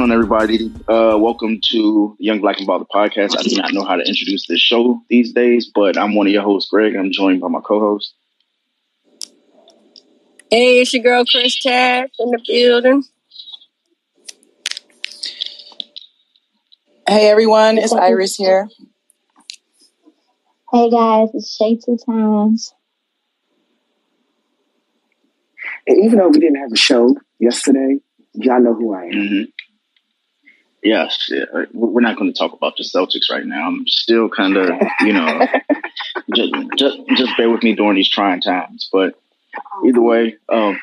going on, everybody? Uh, welcome to Young Black and Bother podcast. I do not know how to introduce this show these days, but I'm one of your hosts, Greg. I'm joined by my co-host. Hey, it's your girl Chris Cash in the building. Hey everyone, it's Iris here. Hey guys, it's Shay Two Times. And even though we didn't have a show yesterday, y'all know who I am. Mm-hmm. Yes, yeah. we're not going to talk about the Celtics right now. I'm still kind of, you know, just, just just bear with me during these trying times. But either way, um,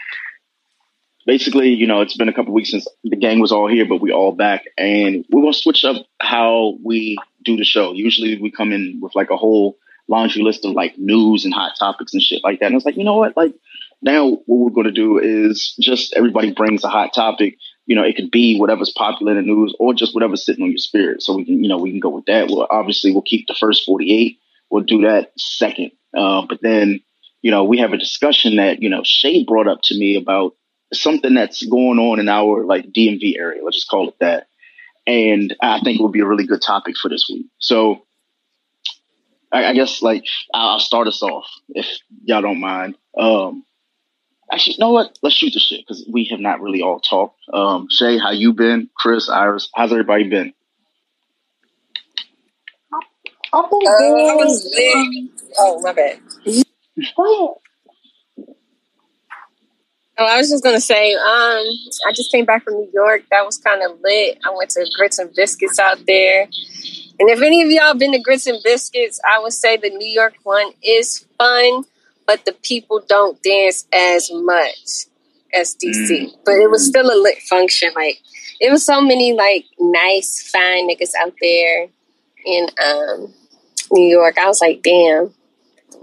basically, you know, it's been a couple weeks since the gang was all here, but we all back, and we're gonna switch up how we do the show. Usually, we come in with like a whole laundry list of like news and hot topics and shit like that. And it's like, you know what, like now what we're going to do is just everybody brings a hot topic. You know, it could be whatever's popular in the news or just whatever's sitting on your spirit. So we can, you know, we can go with that. Well, obviously, we'll keep the first 48. We'll do that second. Uh, but then, you know, we have a discussion that, you know, Shay brought up to me about something that's going on in our like DMV area. Let's just call it that. And I think it would be a really good topic for this week. So I, I guess like I'll start us off if y'all don't mind. Um, Actually, you know what? Let's shoot the shit because we have not really all talked. Um, Shay, how you been? Chris, Iris, how's everybody been? I've been Uh, good. I was lit. Oh, my bad. Oh, I was just gonna say, um, I just came back from New York. That was kind of lit. I went to Grits and Biscuits out there, and if any of y'all been to Grits and Biscuits, I would say the New York one is fun, but the people don't dance as much as DC. But it was still a lit function. Like it was so many like nice, fine niggas out there in um, New York. I was like, damn,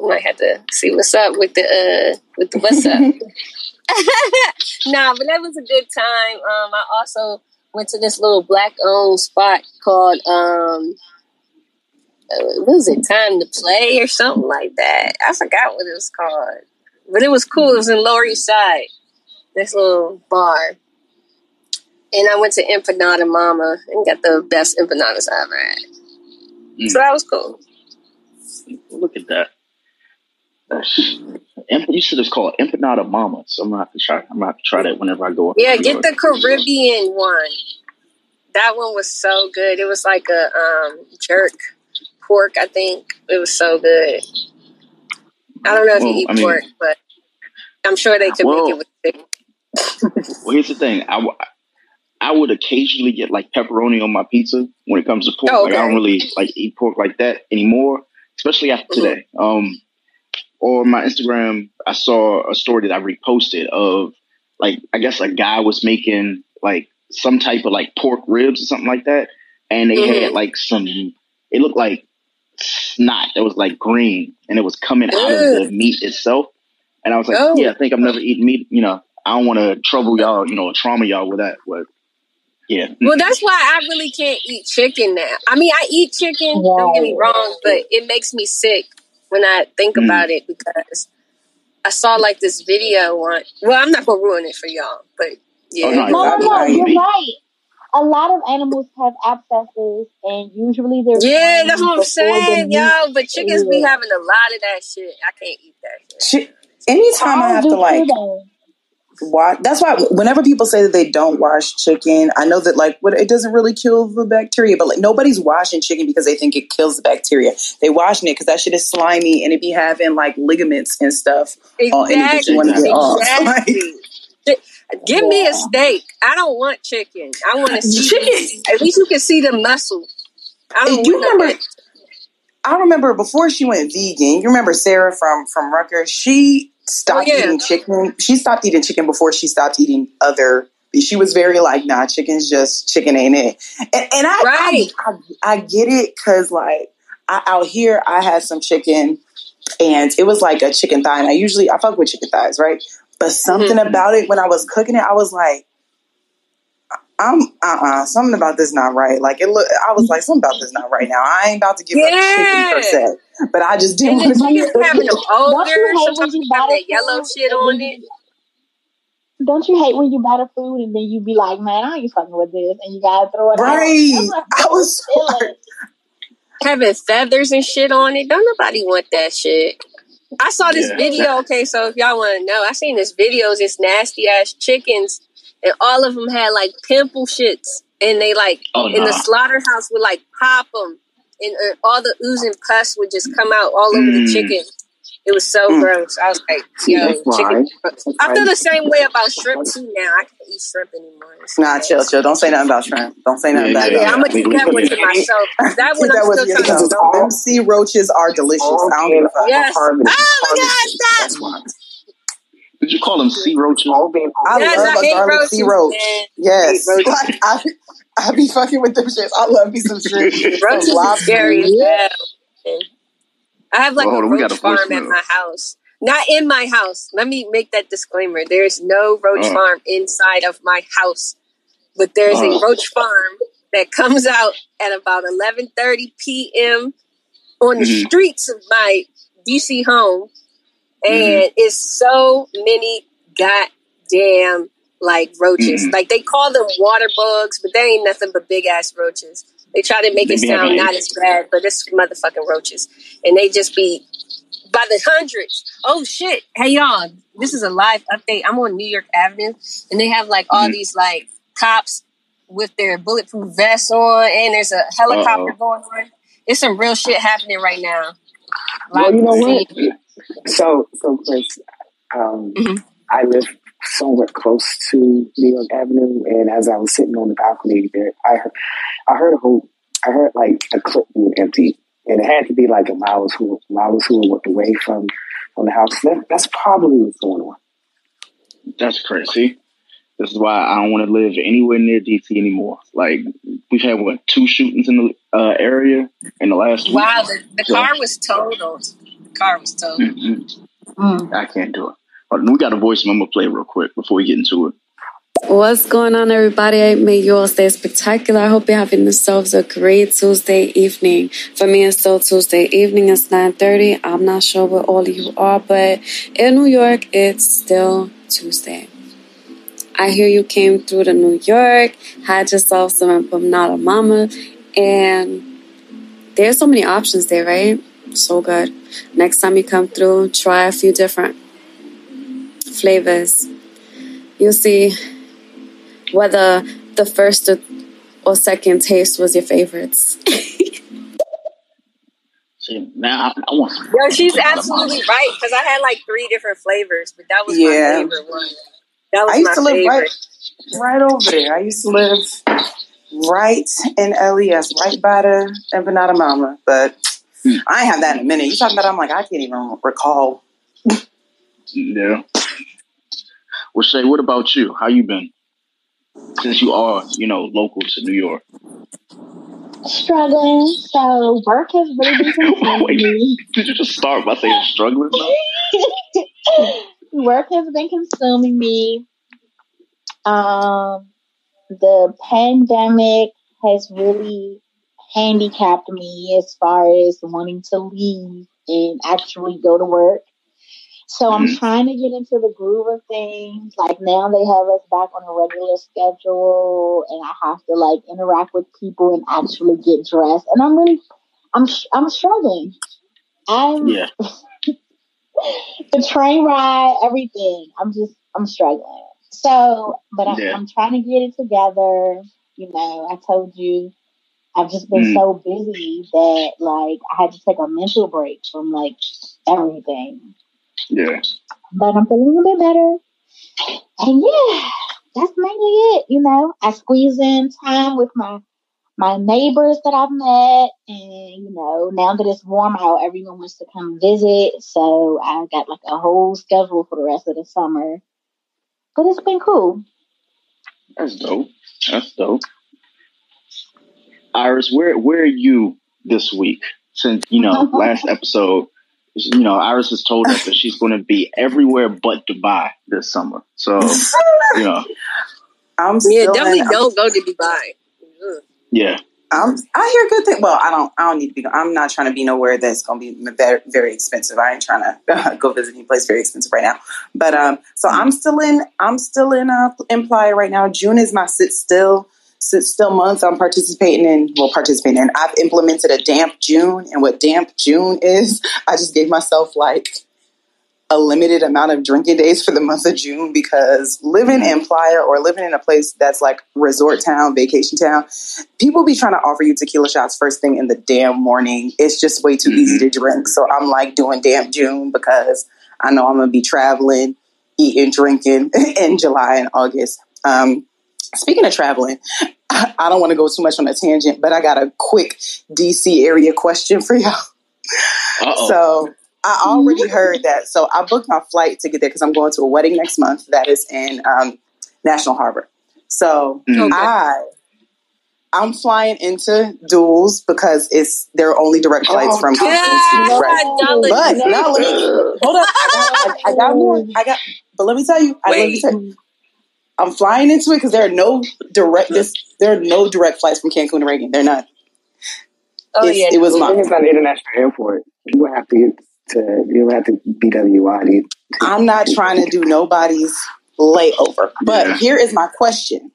I might have to see what's up with the uh, with the what's up. nah, but that was a good time. Um, I also went to this little black owned spot called um, was it? Time to play or something like that. I forgot what it was called, but it was cool. It was in Lower East Side. This little bar, and I went to Empanada Mama and got the best empanadas I ever had. Mm. So that was cool. Look at that. That's- you should have called Empanada Mama. So I'm gonna have to try. I'm gonna have to try that whenever I go. up Yeah, get the Caribbean one. That one was so good. It was like a um, jerk pork, I think. It was so good. I don't know if Well, you eat I mean- pork, but I'm sure they could Well- make it with chicken. Well, here's the thing. I, w- I would occasionally get like pepperoni on my pizza when it comes to pork. Oh, Like I don't really like eat pork like that anymore, especially after Mhm. today. Um, on my Instagram, I saw a story that I reposted of like I guess a guy was making like some type of like pork ribs or something like that, and they Mhm. had like some. It looked like snot that was like green, and it was coming out of the meat itself. And I was like, Oh. yeah, I think I'm never eating meat. You know, I don't want to trouble y'all, you know, trauma y'all with that. But yeah, Well, that's why I really can't eat chicken now. I mean, I eat chicken, don't get me wrong, but it makes me sick when I think Mm. about it because I saw like this video on. Well, I'm not going to ruin it for y'all, but yeah. Oh, no, No, no, no, you're right. A lot of animals have abscesses, and usually they're Yeah, that's what I'm saying, meat yo. But chickens be having a lot of that shit. I can't eat that shit. Chi- Anytime I Cows have to like though. wash, that's why whenever people say that they don't wash chicken, I know that like what it doesn't really kill the bacteria, but like nobody's washing chicken because they think it kills the bacteria. They washing it because that shit is slimy and it be having like ligaments and stuff on it you want to Exactly. off. Like, Give me a steak. I don't want chicken. I want to see. chicken. At least you can see the muscle. I don't You remember? that. I remember before she went vegan. You remember Sarah from from Rutgers? She stopped Oh, yeah. eating chicken. She stopped eating chicken before she stopped eating other. She was very like, nah, chicken's just chicken, ain't it? And, and I, Right. I, I I get it because like I, out here I had some chicken and it was like a chicken thigh. And I usually I fuck with chicken thighs, right? But something Mhm. about it when I was cooking it, I was like. I'm uh uh something about this not right. Like it look, I was like something about this not right now. I ain't about to give up chicken per Yeah. se, but I just didn't the want to chickens having them Don't you ogre. hate when Sometimes you they buy have that yellow shit on then it. don't you hate when you buy the food and then you be like, man, I ain't fucking with this, and you gotta throw it Right. out. That's I was feeling. Having feathers and shit on it. Don't nobody want that shit. I saw this Yeah. video. Okay, so if y'all want to know, I seen this video. of This nasty ass chickens, and all of them had like pimple shits, and they like Oh in no. the slaughterhouse would like pop them, and uh, all the oozing pus would just come out all over the Mm. chicken. It was so Mm. gross. I was like, See, yo, that's chicken. That's I why- feel the same way about shrimp too now. I can't eat shrimp anymore. It's Nah, nasty. chill, chill. Don't say nothing about shrimp. Don't say nothing Yeah, bad yeah, about Yeah, I'm it. gonna keep We- that we- one to myself. That Keep one that I'm with still you. trying to Because it's go. all- Them sea roaches are delicious. I don't give a fuck. Yes. Oh my God, harvested. stop. That's. Did you call them sea roaches? All being I Yes, love I a hate garlic roaches, sea roach. man. Yes. Like I I be fucking with them shits. I love me some shrimp. some Roaches is lobster. scary as hell. I have like Well, a on, we got roach a farm at voicemail. my house. Not in my house. Let me make that disclaimer. There's no roach Uh. farm inside of my house, but there's a Uh. roach farm that comes out at about 11:30 p.m. on the Mhm. streets of my DC home, and it's so many goddamn like roaches. Mhm. Like they call them water bugs, but they ain't nothing but big ass roaches. They try to make They it sound not as bad, but it's motherfucking roaches, and they just be by the hundreds. Oh shit! Hey y'all, this is a live update. I'm on New York Avenue, and they have like all Mhm. these like cops with their bulletproof vests on, and there's a helicopter Uh-oh. going on. It's some real shit happening right now. Well, you know what? So, so Chris, um, Mhm. I live somewhat close to New York Avenue, and as I was sitting on the balcony there, I heard, I heard a whole, I heard like a clip being empty, and it had to be like a mile or two, mile or two away from from the house. That, that's probably what's going on. That's crazy. This is why I don't want to live anywhere near DC anymore. Like we've had what two shootings in the uh, area in the last week. Wow, the, the So- car was totaled. The car was. Mm. I can't do it. Hold on, we got a voice I'm gonna play real quick before we get into it. What's going on, everybody? May you all stay spectacular. I hope you're having yourselves a great Tuesday evening. For me, it's still Tuesday evening. It's 9.30. I'm not sure where all of you are, but in New York, it's still Tuesday. I hear you came through to New York, had yourself some empanada mama, and there's so many options there, right? So good. Next time you come through, try a few different flavors. You'll see whether the first or, or second taste was your favorites. See, now I, I want some. Yo, she's absolutely right because I had like three different flavors, but that was Yeah. my favorite one. That was I used my to live favorite. right right over there. I used to live right in LES, right by the Empanada Mama. But. I have that in a minute. You talking about? I'm like, I can't even recall. Yeah. Well, Shay, what about you? How you been? Since you are, you know, local to New York. Struggling. So work has really been consuming Wait, me. did you just start by saying struggling? work has been consuming me. Um, the pandemic has really handicapped me as far as wanting to leave and actually go to work. So I'm Mhm. trying to get into the groove of things. Like now they have us back on a regular schedule and I have to like interact with people and actually get dressed. And I'm really, I'm, I'm struggling. I'm, Yeah. the train ride, everything. I'm just, I'm struggling. So, but I'm, Yeah. I'm trying to get it together. You know, I told you, I've just been Mm. so busy that like I had to take a mental break from like everything. Yeah. But I'm feeling a little bit better. And yeah, that's mainly it. You know, I squeeze in time with my my neighbors that I've met, and you know, now that it's warm out, everyone wants to come visit. So I got like a whole schedule for the rest of the summer. But it's been cool. That's dope. That's dope. Iris, where where are you this week? Since you know last episode, you know Iris has told us that she's going to be everywhere but Dubai this summer. So you know, I'm Yeah, definitely in, don't go to Dubai. Ugh. yeah, I'm, I hear good things. Well, I don't. I don't need to be. I'm not trying to be nowhere that's going to be very, very expensive. I ain't trying to go visit any place very expensive right now. But um, so I'm still in. I'm still in uh in Playa right now. June is my sit still sit still months I'm participating in. Well, participating in. I've implemented a damp June, and what damp June is, I just gave myself like a limited amount of drinking days for the month of June because living in Playa or living in a place that's like resort town, vacation town, people be trying to offer you tequila shots first thing in the damn morning. It's just way too easy to drink. So I'm like doing damp June because I know I'm gonna be traveling, eating, drinking in July and August. Um, speaking of traveling, I don't want to go too much on a tangent, but I got a quick DC area question for y'all. Uh-oh. So I already heard that. So I booked my flight to get there because I'm going to a wedding next month that is in um, National Harbor. So Mm. Okay. I I'm flying into Duels because it's there are only direct flights Oh, from Yeah, Houston to right. Dallas. But now let me hold up. I got, I, I got more. I got, but let me tell you. I, let me Wait. tell you. I'm flying into it because there are no direct. This, there are no direct flights from Cancun to Reagan. They're not. Oh It's- yeah, it was no. It's not an international airport. You would have to get to. You would have to BWI. to- I'm not trying to do nobody's layover. But Yeah. here is my question.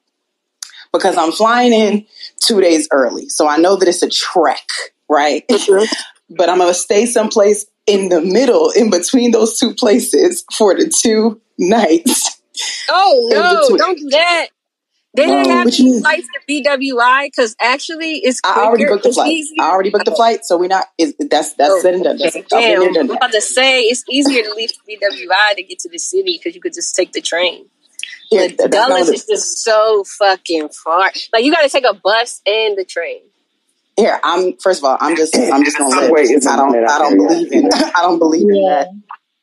Because I'm flying in two days early. So I know that it's a trek, right? but I'm going to stay someplace in the middle, in between those two places for the two nights. Oh no, don't do that. They didn't have what you any flights to BWI because actually it's quicker. I already booked the flight. easier. I already booked the flight. So we're not, is that's that's Oh, said and done. That's, okay. I've been Damn, there, I'm that. about to say it's easier to leave BWI to get to the city because you could just take the train. Yeah, But that- that's not Dulles what it- is just so fucking far. Like you got to take a bus and the train. Here, I'm first of all, I'm just I'm just gonna live. I don't I don't believe in I don't believe in that.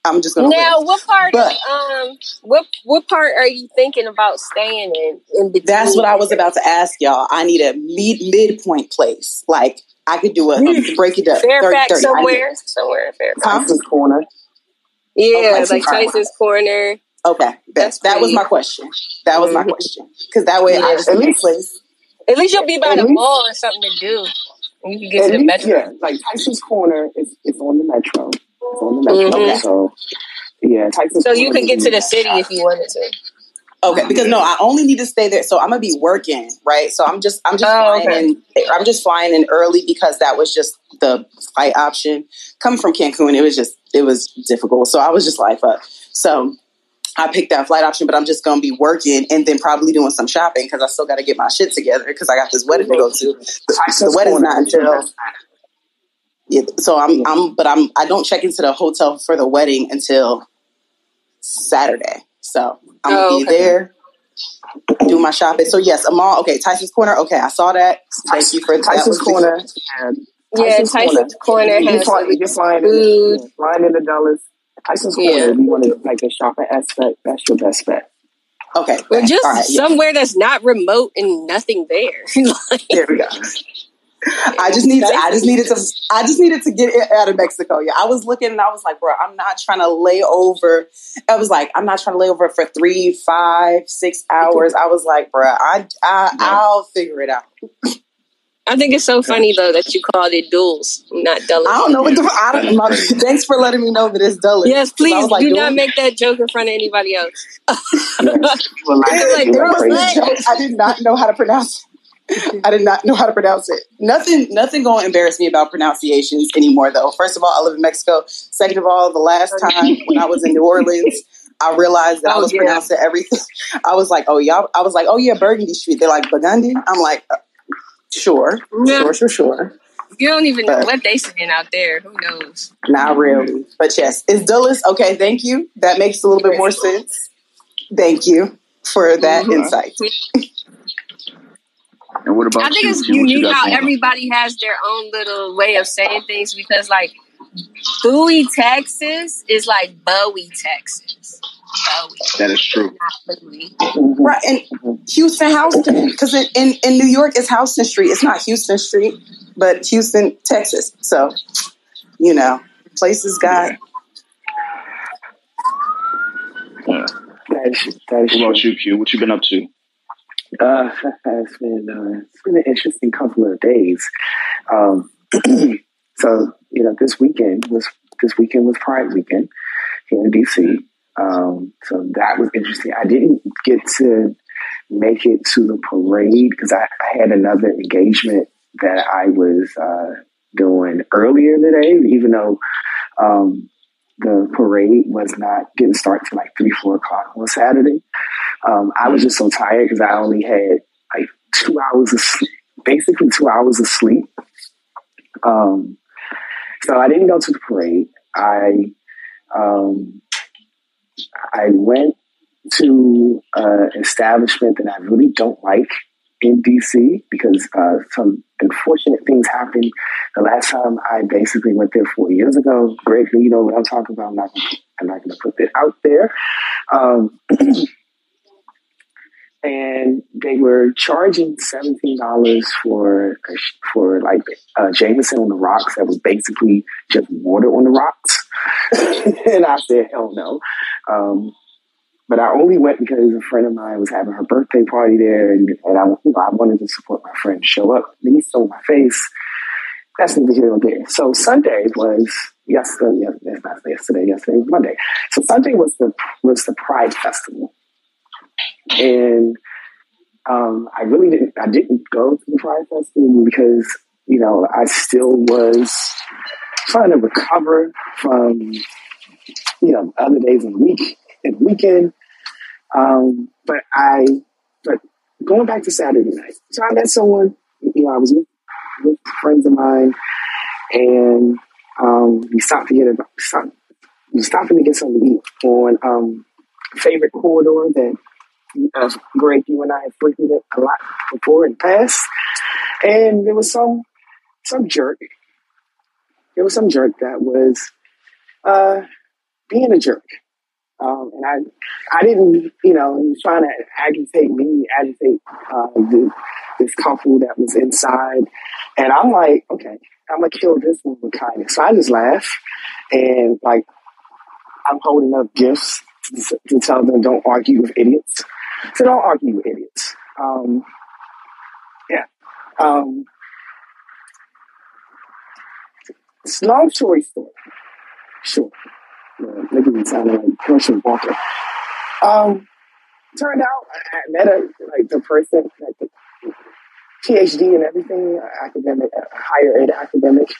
I'm just gonna Now, what part But- of um what what part are you thinking about staying in? In between? That's what I was about to ask y'all. I need a mid midpoint place. Like I could do a break it up. 30, Fairfax 30. I need- somewhere, somewhere in Fairfax. Tyson's Corner. Yeah, like. Tyson's Corner. Okay, That's that, that was my question. That was my Mhm. question. Because that way I Yeah. just At need a least- place. At least you'll be by At the least- mall or something to do. And you can get to the least, metro. yeah, like Tyson's Corner is, is on the metro. It's on the metro. Mhm. So, yeah, Tyson's So you Corner could get to the is- city if you wanted to. Okay, because no, I only need to stay there. So I'm gonna be working, right? So I'm just I'm just Oh, flying okay. in I'm just flying in early because that was just the flight option. Coming from Cancun, it was just it was difficult. So I was just like, fuck. So I picked that flight option, but I'm just gonna be working and then probably doing some shopping because I still got to get my shit together because I got this wedding to go to. The, the Tyson's wedding's not until best. Yeah, so I'm I'm but I'm I don't check into the hotel for the wedding until Saturday. So I'm gonna Oh, be okay. there, do my shopping. So yes, a mall. Okay, Tyson's Corner. Okay, I saw that. Thank you for that. Tyson's was Corner. and Yeah, Tyson's Corner You has fly, like, you're flying food. in, yeah, flying into Dulles. Tyson's Yeah. Corner. If you want to like a shopping aspect, that's your best bet. Okay, Or just all right. yeah. somewhere that's not remote and nothing there. like, There we go. I just need. To, I just needed to. I just needed to get out of Mexico. Yeah, I was looking and I was like, bro, I'm not trying to lay over. I was like, I'm not trying to lay over for three, five, six hours. I was like, bro, I, I I'll figure it out. I think it's so funny though that you called it duels, not Dulles. I don't know what the. I don't. My, thanks for letting me know that it's Dulles. Yes, please like, do not make that joke in front of anybody else. Were like, Like, you There were was crazy. this joke. I did not know how to pronounce. I did not know how to pronounce it. Nothing. Nothing going to embarrass me about pronunciations anymore, though. First of all, I live in Mexico. Second of all, the last time when I was in New Orleans. I realized that I Oh, was yeah. pronouncing everything. I was like, "Oh yeah," I was like, "Oh yeah, Burgundy Street." They're like Burgundy. I'm like, uh, "Sure, Yeah. sure, sure, sure." You don't even know what they saying out there. Who knows? Not really, but yes, it's Dulles. Okay, thank you. That makes a little bit more sense. Thank you for that Mhm. insight. And what about I think you? it's Q? You unique how going on? everybody has their own little way of saying things because, like, Bowie, Texas is like Bowie, Texas. Bowie, That is true. Right, and Houston, Houston, because in, in, in New York it's Houston Street. It's not Houston Street, but Houston, Texas. So, you know, places got. Yeah. That is, that is What about true. you, Q? What you been up to? Uh, it's been uh, it's been an interesting couple of days. Um, so you know, this weekend was this weekend was Pride weekend here in DC. Um, so that was interesting. I didn't get to make it to the parade because I, I, had another engagement that I was uh, doing earlier today, even though um, the parade was not didn't start till like three, four o'clock on Saturday. Um, I was just so tired because I only had like two hours of sleep, basically two hours of sleep. Um, so I didn't go to the parade. I um, I went to an establishment that I really don't like in DC because uh, some unfortunate things happened the last time I basically went there four years ago. Greg, you know what I'm talking about. I'm not, I'm not going to put it out there. Um, and they were charging seventeen dollars for for like uh, Jameson on the rocks. That was basically just water on the rocks. and I said, hell no. Um, but I only went because a friend of mine was having her birthday party there, and, and I, you know, I wanted to support my friend. Show up, and he stole my face. That's neither here nor there. So Sunday was yesterday. Yesterday. Yesterday was Monday. So Sunday was the was the Pride Festival, and um, I really didn't. I didn't go to the Pride Festival because you know I still was trying to recover from you know other days of the week and weekend. Um, but I, but going back to Saturday night, so I met someone. You know, I was with, with friends of mine, and um, we stopped to get a stop, we stopped to get something to eat on um, favorite corridor that uh, Greg, you and I have frequented it a lot before in the past, and there was some some jerk. There was some jerk that was uh, being a jerk. Um, and I, I didn't, you know, he was trying to agitate me, agitate uh, the, this couple that was inside. And I'm like, okay, I'm gonna kill this one with kindness. So I just laugh, and like, I'm holding up gifts to, to tell them don't argue with idiots. So don't argue with idiots. Um, yeah. Um, long story short, sure making me sound like Herschel Walker. Um, turned out I met a like the person, like the PhD and everything, academic, higher ed academic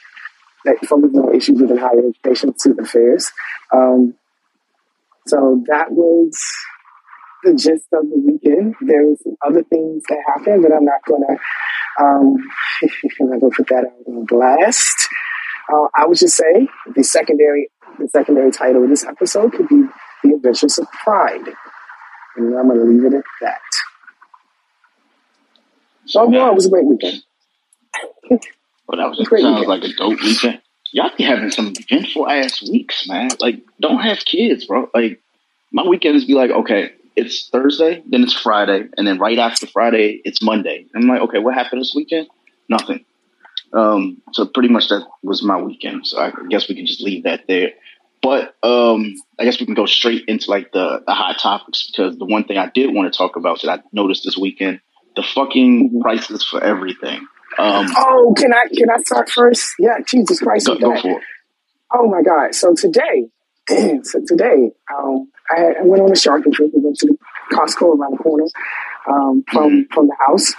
that focuses on issues within higher education, student affairs. Um, so that was the gist of the weekend. There's other things that happened, but I'm not gonna um, I'm not gonna put that out on blast. Uh, I would just say the secondary the secondary title of this episode could be The Adventures of Pride. And I'm going to leave it at that. So overall, it was a great weekend. well, that was a great sounds weekend. like a dope weekend. Y'all be having some eventful ass weeks, man. Like, don't have kids, bro. Like, my weekends be like, okay, it's Thursday, then it's Friday, and then right after Friday, it's Monday. I'm like, okay, what happened this weekend? Nothing. Um, so pretty much that was my weekend. So I guess we can just leave that there. But um, I guess we can go straight into like the, the hot topics because the one thing I did want to talk about that I noticed this weekend, the fucking mm-hmm. prices for everything. Um, oh, can I can I start first? Yeah, Jesus Christ! Go, go for it. Oh my God! So today, so today, um, I, I, went on a shopping trip. We went to the Costco around the corner um, from mm-hmm. from the house,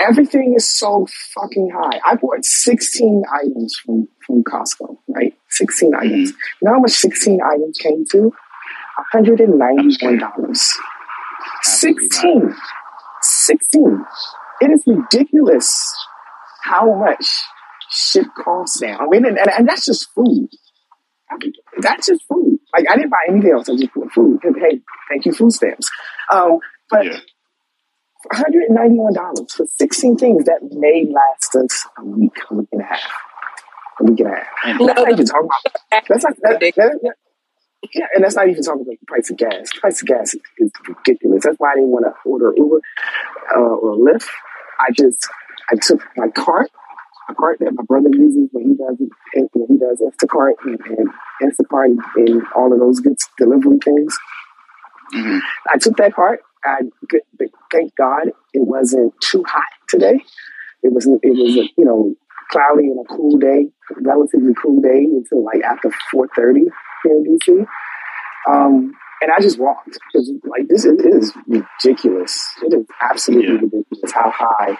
Everything is so fucking high. I bought 16 items from, from Costco, right? 16 mm-hmm. items. You know how much 16 items came to? $191. 16. 16. It is ridiculous how much shit costs now. I mean, and, and that's just food. That's just food. Like, I didn't buy anything else. I just bought food. hey, thank you, food stamps. Um, but yeah. $191 for 16 things that may last us a week, a week and a half. A week and a half. And that's not even talking about, that's not, that, that, that, yeah, and that's not even talking about the price of gas. The price of gas is, is ridiculous. That's why I didn't want to order Uber uh, or Lyft. I just, I took my cart, a cart that my brother uses when he does when he does Instacart and, and Instacart and, and all of those good delivery things. Mm-hmm. I took that cart I, thank God it wasn't too hot today. It was it was a, you know cloudy and a cool day, relatively cool day until like after four thirty here in DC. Um, and I just walked because like this is, is, ridiculous. It is absolutely yeah. ridiculous how high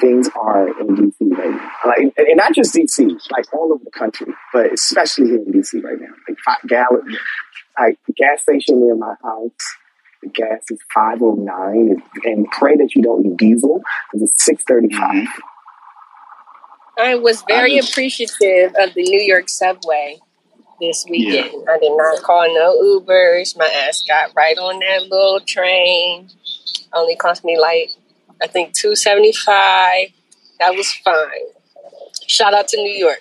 things are in DC right now. Like, and not just DC, like all over the country, but especially here in DC right now. Like five gallon, like the gas station near my house, the gas is five oh nine, and pray that you don't need diesel because it's six thirty five. Mm-hmm. I was very I just, appreciative of the New York subway this weekend. Yeah. I did not call no Ubers. My ass got right on that little train. Only cost me like I think two seventy five. That was fine. Shout out to New York.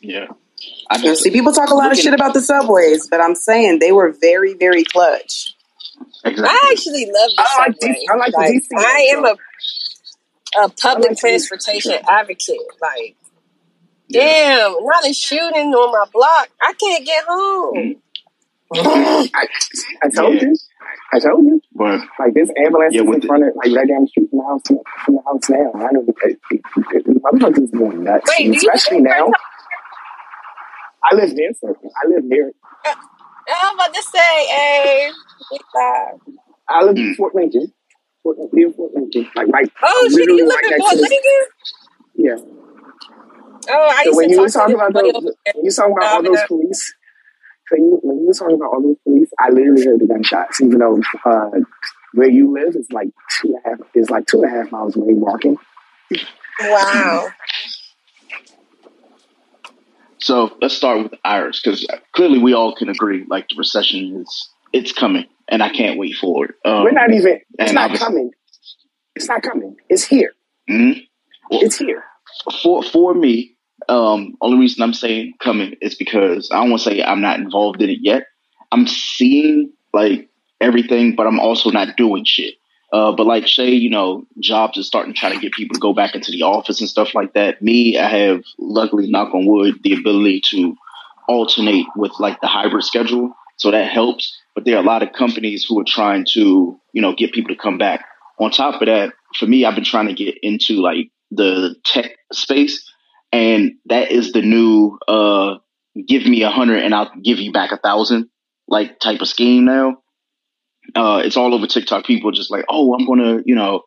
Yeah. I just, see people talk a lot of shit about the subways, but I'm saying they were very, very clutch. Exactly. I actually love the I subway. Like, I like, like I am a a public like transportation advocate. Like, damn, not a shooting on my block. I can't get home. Mm-hmm. I, I told yeah. you. I told you. But like this ambulance yeah, is in front of like right down the street from the house from the house now. I know the motherfuckers going nuts. Wait, especially now. I live near something. I live near it. Uh, I'm about to say, hey, I live in Fort Lincoln. Fort, near Fort Lincoln. Like right. Oh, shit, you live in Fort Lincoln? Yeah. Oh, I so when you were talking about those, when you talking about all those police, so you, when you were talking about all those police, I literally heard the gunshots. Even though uh, where you live is like two and a half is like two and a half miles away walking. Wow. So let's start with Iris because clearly we all can agree like the recession is it's coming and I can't wait for it. Um, We're not even. It's not coming. It's not coming. It's here. Mm-hmm. Well, it's here. For for me, um, only reason I'm saying coming is because I don't want to say I'm not involved in it yet. I'm seeing like everything, but I'm also not doing shit. Uh, but like Shay, you know, jobs are starting trying to get people to go back into the office and stuff like that. Me, I have luckily, knock on wood, the ability to alternate with like the hybrid schedule, so that helps. But there are a lot of companies who are trying to, you know, get people to come back. On top of that, for me, I've been trying to get into like the tech space and that is the new uh, give me a hundred and I'll give you back a thousand like type of scheme now. Uh, it's all over TikTok. People just like, oh, I'm gonna, you know,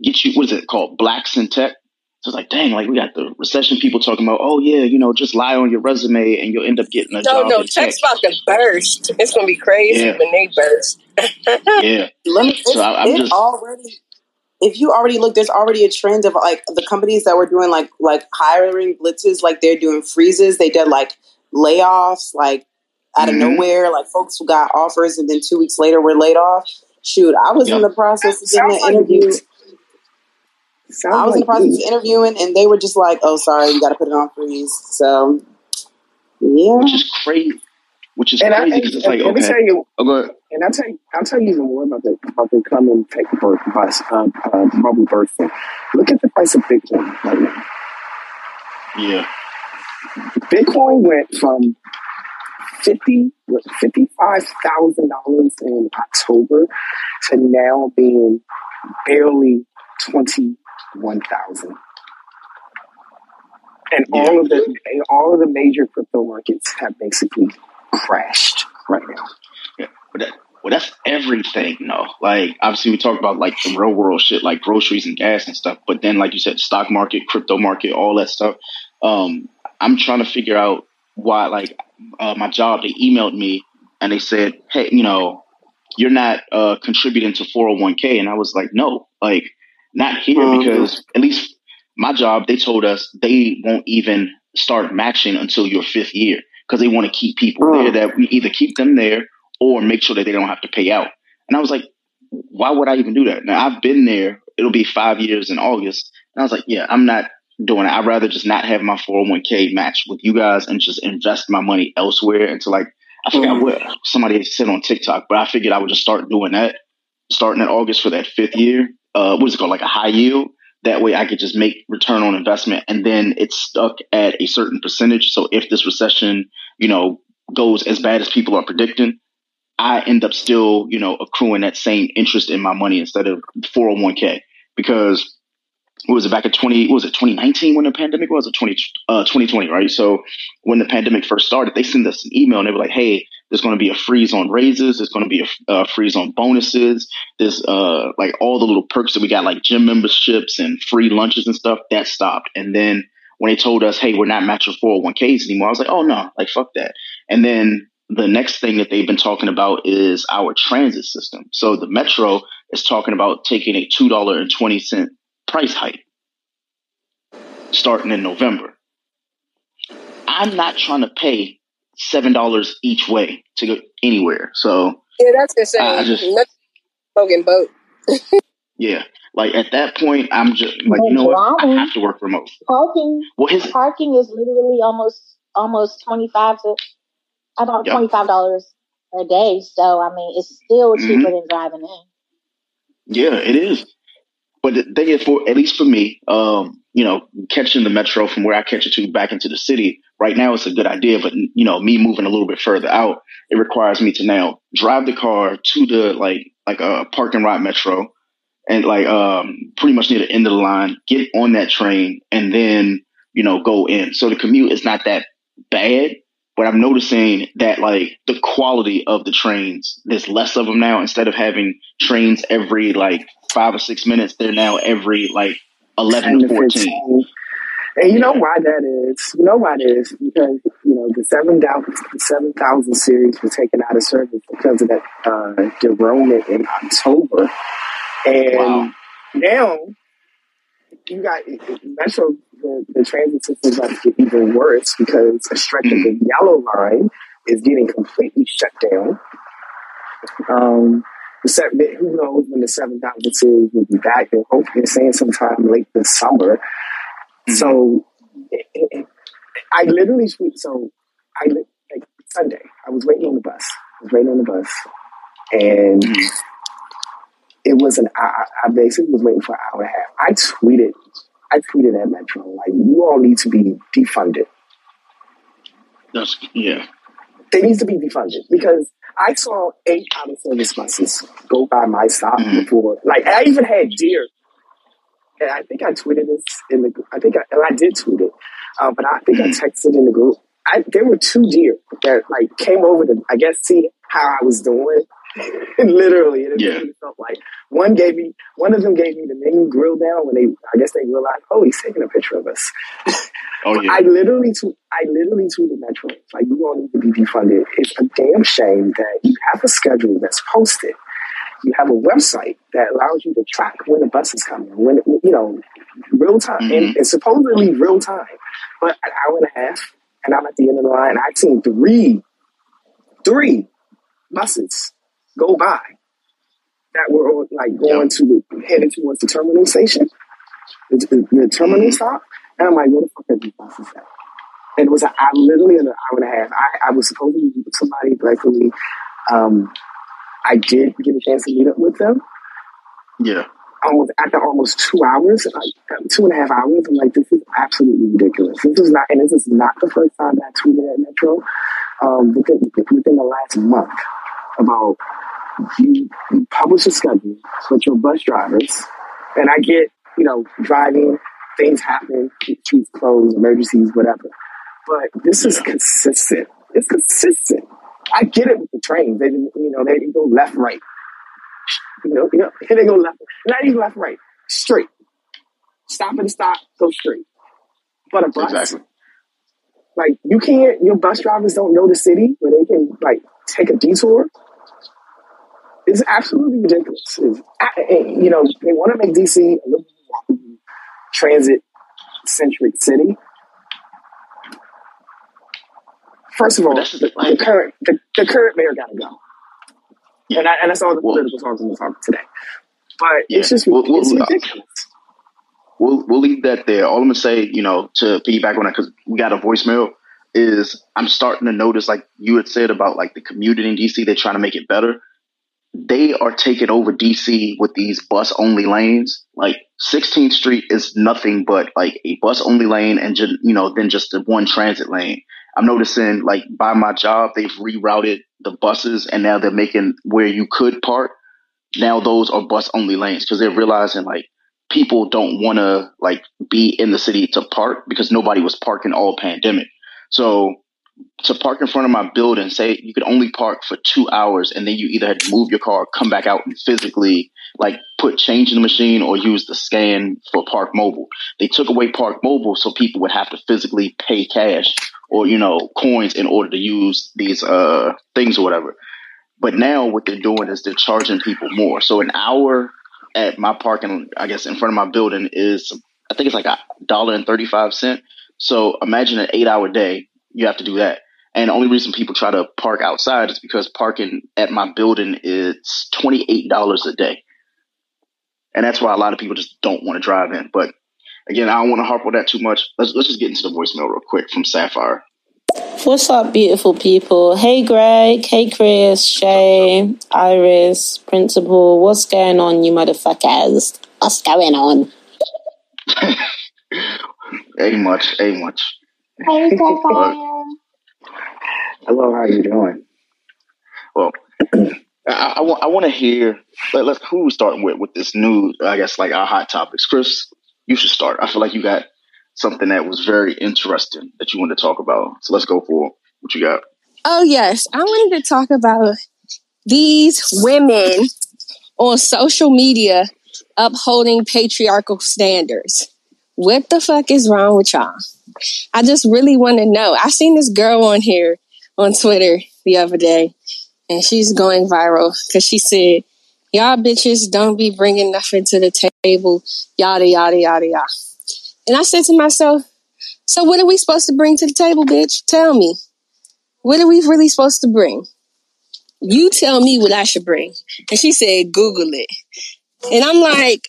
get you. What is it called? Blacks in tech. So it's like, dang, like we got the recession people talking about, oh yeah, you know, just lie on your resume and you'll end up getting a no, job. No, no, tech's about to burst. It's gonna be crazy yeah. when they burst. yeah. Let me. So I, am just already if you already look, there's already a trend of like the companies that were doing like like hiring blitzes, like they're doing freezes. They did like layoffs, like out of mm-hmm. nowhere. Like folks who got offers and then two weeks later were laid off. Shoot, I was yep. in the process of getting an interview. I was in the process of interviewing, and they were just like, "Oh, sorry, you got to put it on freeze." So, yeah, which is crazy which is and crazy because it's like, okay. Let me tell you, oh, and I'll tell you, I'll tell you even more about the about the coming tech birth bus, uh, bubble bursting. Look at the price of Bitcoin right now. Yeah, Bitcoin went from fifty fifty five thousand dollars in October to now being barely twenty one thousand. And yeah. all of the all of the major crypto markets have basically crashed right now. Yeah, but that, well, that's everything, though. Like, obviously, we talk about like the real world shit, like groceries and gas and stuff. But then, like you said, stock market, crypto market, all that stuff. Um, I'm trying to figure out why, like, uh, my job, they emailed me and they said, hey, you know, you're not uh, contributing to 401k. And I was like, no, like, not here mm-hmm. because at least my job, they told us they won't even start matching until your fifth year because they want to keep people there that we either keep them there or make sure that they don't have to pay out. And I was like, why would I even do that? Now I've been there. It'll be five years in August. And I was like, yeah, I'm not doing it. I'd rather just not have my 401k match with you guys and just invest my money elsewhere into like, I forgot mm. what somebody said on TikTok, but I figured I would just start doing that starting in August for that fifth year. Uh, what is it called? Like a high yield. That way I could just make return on investment and then it's stuck at a certain percentage. So if this recession, you know, goes as bad as people are predicting, I end up still, you know, accruing that same interest in my money instead of 401k because what was it back in 20 was it 2019 when the pandemic was? Or 20 uh, 2020 right? So when the pandemic first started they sent us an email and they were like hey there's going to be a freeze on raises. There's going to be a uh, freeze on bonuses. There's uh like all the little perks that we got like gym memberships and free lunches and stuff that stopped. And then when they told us hey we're not matching 401ks anymore i was like oh no like fuck that. And then the next thing that they've been talking about is our transit system. So the metro is talking about taking a $2.20 price hike starting in November. I'm not trying to pay seven dollars each way to go anywhere. So yeah, that's insane. I just smoking boat. yeah, like at that point, I'm just like, you know what? I have to work remote. Parking. Well, his parking is literally almost almost twenty five to about yep. twenty five dollars a day. So I mean, it's still cheaper mm-hmm. than driving in. Yeah, it is. But the thing is, for at least for me, um, you know, catching the metro from where I catch it to back into the city right now, it's a good idea. But you know, me moving a little bit further out, it requires me to now drive the car to the like like a parking lot metro, and like um pretty much near the end of the line, get on that train, and then you know go in. So the commute is not that bad. But I'm noticing that like the quality of the trains, there's less of them now. Instead of having trains every like five or six minutes, they're now every like 11 to 14. And you know why that is? You know why it is? Because, you know, the 7,000 7, series was taken out of service because of that uh, derailment in October. And wow. now you got Metro, the, the transit system is about to get even worse because a stretch of the mm-hmm. yellow line is getting completely shut down. Um, the seven, who knows when the 7,000 series will be back? They're hoping they're saying sometime late this summer. Mm-hmm. So it, it, I literally, so I, like Sunday, I was waiting on the bus. I was waiting on the bus. And mm-hmm. it was an I, I basically was waiting for an hour and a half. I tweeted, I tweeted at Metro, like, you all need to be defunded. That's, yeah. They need to be defunded because I saw eight out of service buses go by my stop mm-hmm. before. Like I even had deer. And I think I tweeted this in the. I think I, I did tweet it, uh, but I think. I texted in the group. I, there were two deer that like came over to I guess see how I was doing. Literally, it yeah. felt like one gave me one of them gave me the menu grill down when they I guess they realized oh he's taking a picture of us. Oh, yeah. I literally, t- I literally tweeted Metro, like, you all need to be defunded. It's a damn shame that you have a schedule that's posted. You have a website that allows you to track when the bus is coming, when, you know, real time, mm-hmm. and, and supposedly real time. But an hour and a half, and I'm at the end of the line, I've seen three, three buses go by that were like going to the, headed towards the terminal station, the, the, the terminal mm-hmm. stop. And I'm like, what the fuck are these buses at? And it was a, I literally an hour and a half. I, I was supposed to meet somebody, luckily, um, I did get a chance to meet up with them. Yeah. Almost after almost two hours, like two and a half hours, I'm like, this is absolutely ridiculous. This is not, and this is not the first time I tweeted at Metro. Um, within, within the last month, about you, you publish a schedule with your bus drivers, and I get, you know, driving things happen, streets close, emergencies, whatever. But this is consistent. It's consistent. I get it with the trains. They, you know, they go left, right. You know, you know, they go left, not even left, right, straight. Stop and stop, go straight. But a bus, exactly. like you can't. Your bus drivers don't know the city where they can like take a detour. It's absolutely ridiculous. It's, you know, they want to make DC a little more transit centric city. First of all, the, the current the, the, current mayor got to go, yeah. and I, and that's all the well, political songs we talk today. But yeah. it's just we'll, it's we'll, ridiculous. We'll we'll leave that there. All I'm gonna say, you know, to piggyback on that because we got a voicemail is I'm starting to notice, like you had said about like the community in DC, they're trying to make it better they are taking over DC with these bus only lanes. Like 16th Street is nothing but like a bus only lane and just, you know, then just the one transit lane. I'm noticing like by my job, they've rerouted the buses and now they're making where you could park. Now those are bus only lanes because they're realizing like people don't want to like be in the city to park because nobody was parking all pandemic. So to park in front of my building, say you could only park for two hours and then you either had to move your car, come back out and physically like put change in the machine or use the scan for Park Mobile. They took away Park Mobile so people would have to physically pay cash or, you know, coins in order to use these uh things or whatever. But now what they're doing is they're charging people more. So an hour at my parking, I guess, in front of my building is, I think it's like a dollar and 35 cent. So imagine an eight hour day. You have to do that. And the only reason people try to park outside is because parking at my building is $28 a day. And that's why a lot of people just don't want to drive in. But again, I don't want to harp on that too much. Let's, let's just get into the voicemail real quick from Sapphire. What's up, beautiful people? Hey, Greg. Hey, Chris, Shay, Iris, Principal. What's going on, you motherfuckers? What's going on? ain't much, ain't much. Hey, Sapphire. Hello, how you doing? Well, I, I want I want to hear. Let, let's who we starting with with this new. I guess like our hot topics. Chris, you should start. I feel like you got something that was very interesting that you want to talk about. So let's go for what you got. Oh yes, I wanted to talk about these women on social media upholding patriarchal standards. What the fuck is wrong with y'all? I just really want to know. I seen this girl on here on Twitter the other day, and she's going viral because she said, "Y'all bitches don't be bringing nothing to the table." Yada yada yada yada. And I said to myself, "So what are we supposed to bring to the table, bitch? Tell me. What are we really supposed to bring? You tell me what I should bring." And she said, "Google it." And I'm like,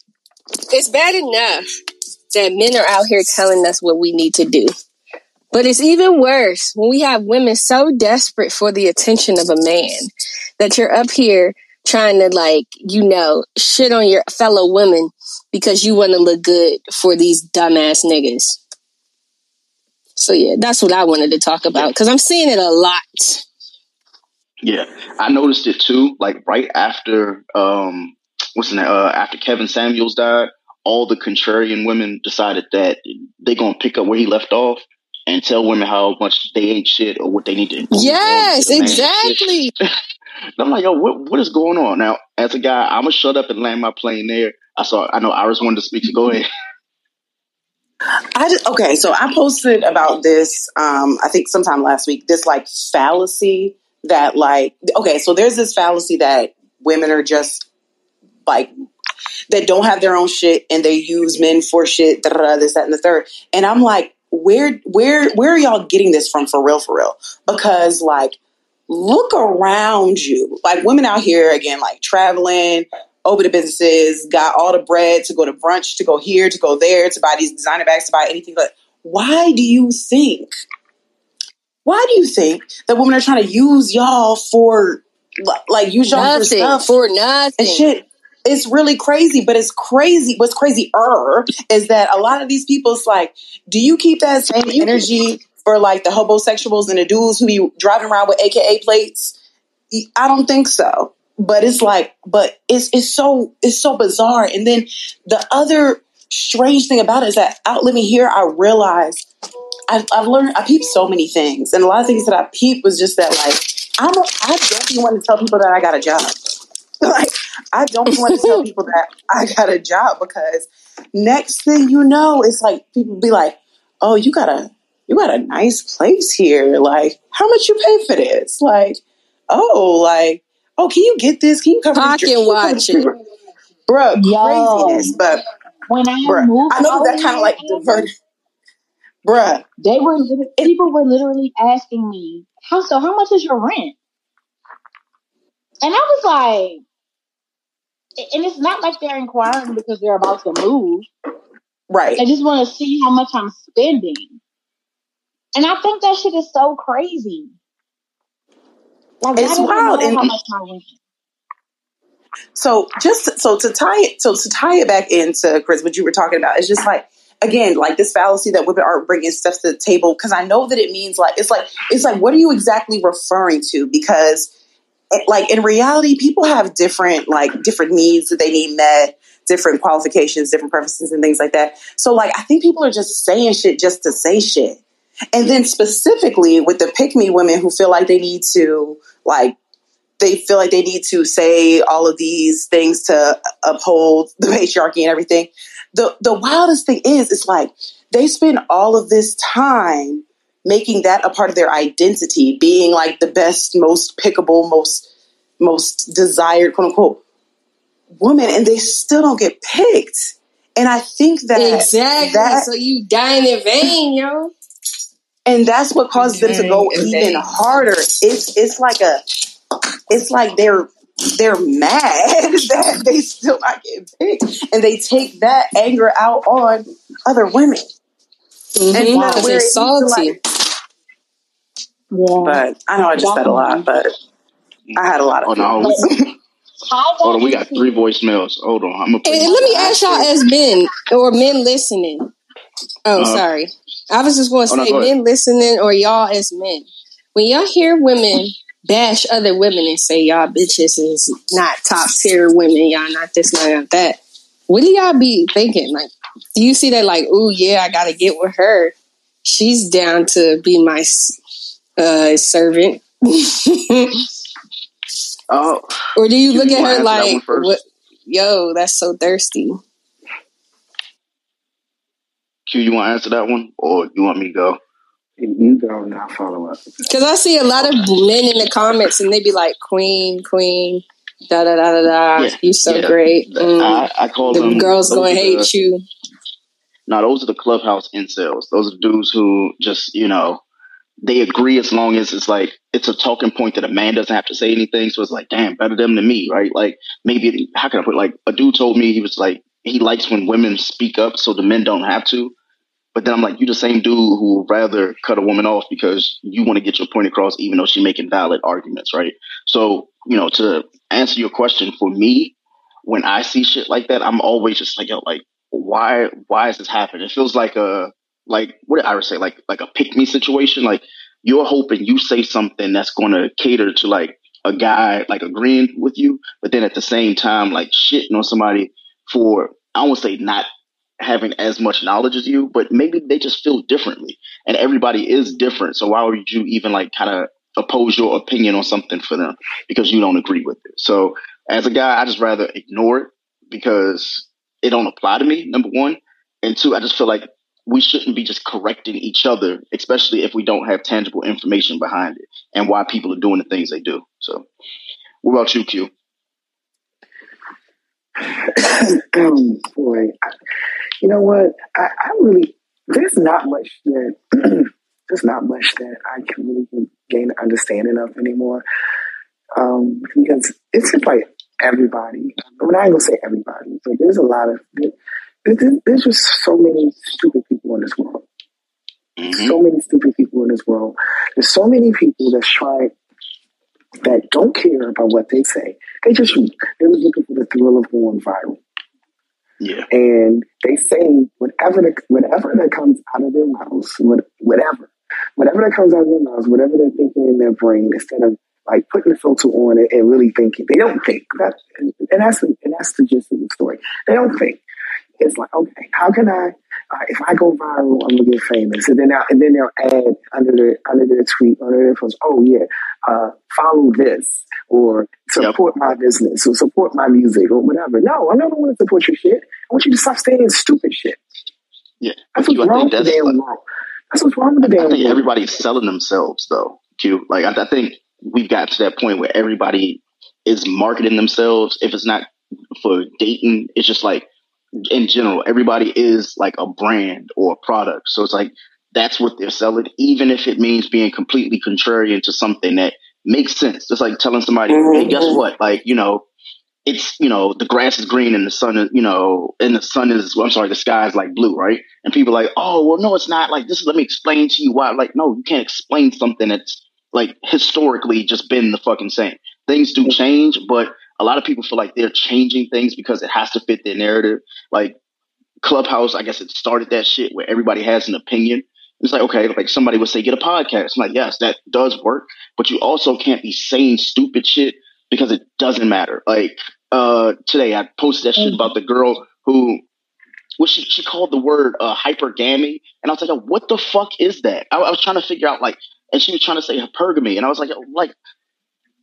it's bad enough that men are out here telling us what we need to do. But it's even worse when we have women so desperate for the attention of a man that you're up here trying to like, you know, shit on your fellow women because you want to look good for these dumbass niggas. So yeah, that's what I wanted to talk about because I'm seeing it a lot. Yeah, I noticed it too. Like right after, um, what's the name? Uh, after Kevin Samuels died, all the contrarian women decided that they're gonna pick up where he left off and tell women how much they ain't shit or what they need to improve. Yes, to the man shit. exactly. I'm like, yo, what what is going on now? As a guy, I'm gonna shut up and land my plane there. I saw, I know Iris wanted to speak. So go ahead. I just, okay, so I posted about this. Um, I think sometime last week. This like fallacy that like okay, so there's this fallacy that women are just like that don't have their own shit and they use men for shit. This, that, and the third. And I'm like, where, where, where are y'all getting this from? For real, for real? Because like, look around you. Like women out here again, like traveling, open the businesses, got all the bread to go to brunch, to go here, to go there, to buy these designer bags, to buy anything. But why do you think? Why do you think that women are trying to use y'all for like use y'all for Nothing stuff for nothing. and shit? It's really crazy, but it's crazy. What's crazier is that a lot of these people's like, do you keep that same energy for like the homosexuals and the dudes who be driving around with AKA plates? I don't think so. But it's like, but it's it's so it's so bizarre. And then the other strange thing about it is that out living here, I realized I've, I've learned I peeped so many things, and a lot of things that I peeped was just that like I'm a, I be wanting to tell people that I got a job. like I don't want to tell people that I got a job because next thing you know, it's like people be like, "Oh, you got a you got a nice place here. Like, how much you pay for this? Like, oh, like, oh, can you get this? Can you cover this? Pocket Can you cover this? watching. Bruh, Yo. craziness. But When I bruh, moved I know that kind of like diverted. Bruh, they were lit- people were literally asking me, "How so? How much is your rent?" And I was like, and it's not like they're inquiring because they're about to move. right. They just want to see how much I'm spending. And I think that shit is so crazy. Like, It's wild. And much my rent? is? so just so to tie it so to tie it back into Chris, what you were talking about, it's just like again, like this fallacy that women aren't bringing stuff to the table because I know that it means like it's like it's like what are you exactly referring to? Because like in reality, people have different like different needs that they need met, different qualifications, different preferences, and things like that. So like I think people are just saying shit just to say shit. And then specifically with the pick me women who feel like they need to like they feel like they need to say all of these things to uphold the patriarchy and everything. The the wildest thing is it's like they spend all of this time making that a part of their identity, being like the best, most pickable, most most desired quote unquote woman, and they still don't get picked. And I think that exactly. That, so you dying in vain, yo. And that's what causes them to go even harder. It's it's like a it's like they're they're mad that they still not getting picked, and they take that anger out on other women. Mm-hmm. And wow. they're salty. Like, yeah. But I know I just said a lot, but I had a lot of. Oh, no. Hold on, we got three voicemails. Hold on, I'm gonna. Hey, let me ask y'all as men or men listening. Oh, uh, sorry. I was just going to oh, say, no, men listening or y'all as men, when y'all hear women bash other women and say y'all bitches is not top tier women, y'all not this, not that. What do y'all be thinking? Like, do you see that like, oh yeah, I gotta get with her. She's down to be my uh, servant. oh, or do you look at her like, what, yo, that's so thirsty? Q, you want to answer that one, or you want me to go? You go and I'll follow up. Because I see a lot of men in the comments and they be like, Queen, Queen, da da da da da. Yeah, you so yeah. great. Mm. I, I, call the them. girls gonna hate you. No, those are the clubhouse incels. Those are dudes who just, you know, they agree as long as it's like it's a talking point that a man doesn't have to say anything. So it's like, damn, better them than me, right? Like maybe how can I put it? like a dude told me he was like he likes when women speak up so the men don't have to. But then I'm like, you the same dude who would rather cut a woman off because you want to get your point across, even though she's making valid arguments, right? So, you know, to answer your question, for me, when I see shit like that, I'm always just like, yo, like, why, why is this happening? It feels like a, like, what did Iris say? Like, like a pick me situation. Like, you're hoping you say something that's going to cater to like a guy, like agreeing with you, but then at the same time, like shitting on somebody for, I won't say not having as much knowledge as you, but maybe they just feel differently. And everybody is different. So why would you even like kind of oppose your opinion on something for them because you don't agree with it? So as a guy, I just rather ignore it because it don't apply to me, number one. And two, I just feel like we shouldn't be just correcting each other, especially if we don't have tangible information behind it and why people are doing the things they do. So what about you, Q? um, boy, you know what? I, I really there's not much that there's not much that I can really gain understanding of anymore. Um, because it's just like everybody. I mean, I ain't gonna say everybody, but there's a lot of there's, just so many stupid people in this world. Mm-hmm. So many stupid people in this world. There's so many people that's trying that don't care about what they say. They just they're looking for the thrill of going viral. Yeah. And they say whatever the, whatever that comes out of their mouths, whatever, whatever that comes out of their mouths, whatever they're thinking in their brain, instead of like putting the filter on it and really thinking, they don't think that, and that's and that's the gist of the story. They don't think. It's like, okay, how can I uh, if I go viral, I'm gonna get famous, and then i and then they'll add under their under their tweet under their post, oh yeah, uh, follow this or support yep. my business or support my music or whatever. No, I don't want to support your shit. I want you to stop saying stupid shit. Yeah, that's what's wrong with the damn world. That's what's wrong with the damn. I think everybody's selling themselves though. Q, like I, I think we've got to that point where everybody is marketing themselves. If it's not for dating, it's just like in general, everybody is like a brand or a product. So it's like that's what they're selling, even if it means being completely contrarian to something that makes sense. Just like telling somebody, mm-hmm. hey, guess what? Like, you know, it's, you know, the grass is green and the sun is, you know, and the sun is, well, I'm sorry, the sky is like blue, right? And people are like, oh, well, no, it's not like this. Is, let me explain to you why. Like, no, you can't explain something that's like historically just been the fucking same. Things do change, but a lot of people feel like they're changing things because it has to fit their narrative. Like Clubhouse, I guess it started that shit where everybody has an opinion. It's like, okay, like somebody would say, get a podcast. I'm like, yes, that does work, but you also can't be saying stupid shit because it doesn't matter. Like, uh, today I posted that shit about the girl who, well, she, she called the word, uh, hypergamy. And I was like, what the fuck is that? I, I was trying to figure out, like, and she was trying to say hypergamy. And I was like, like,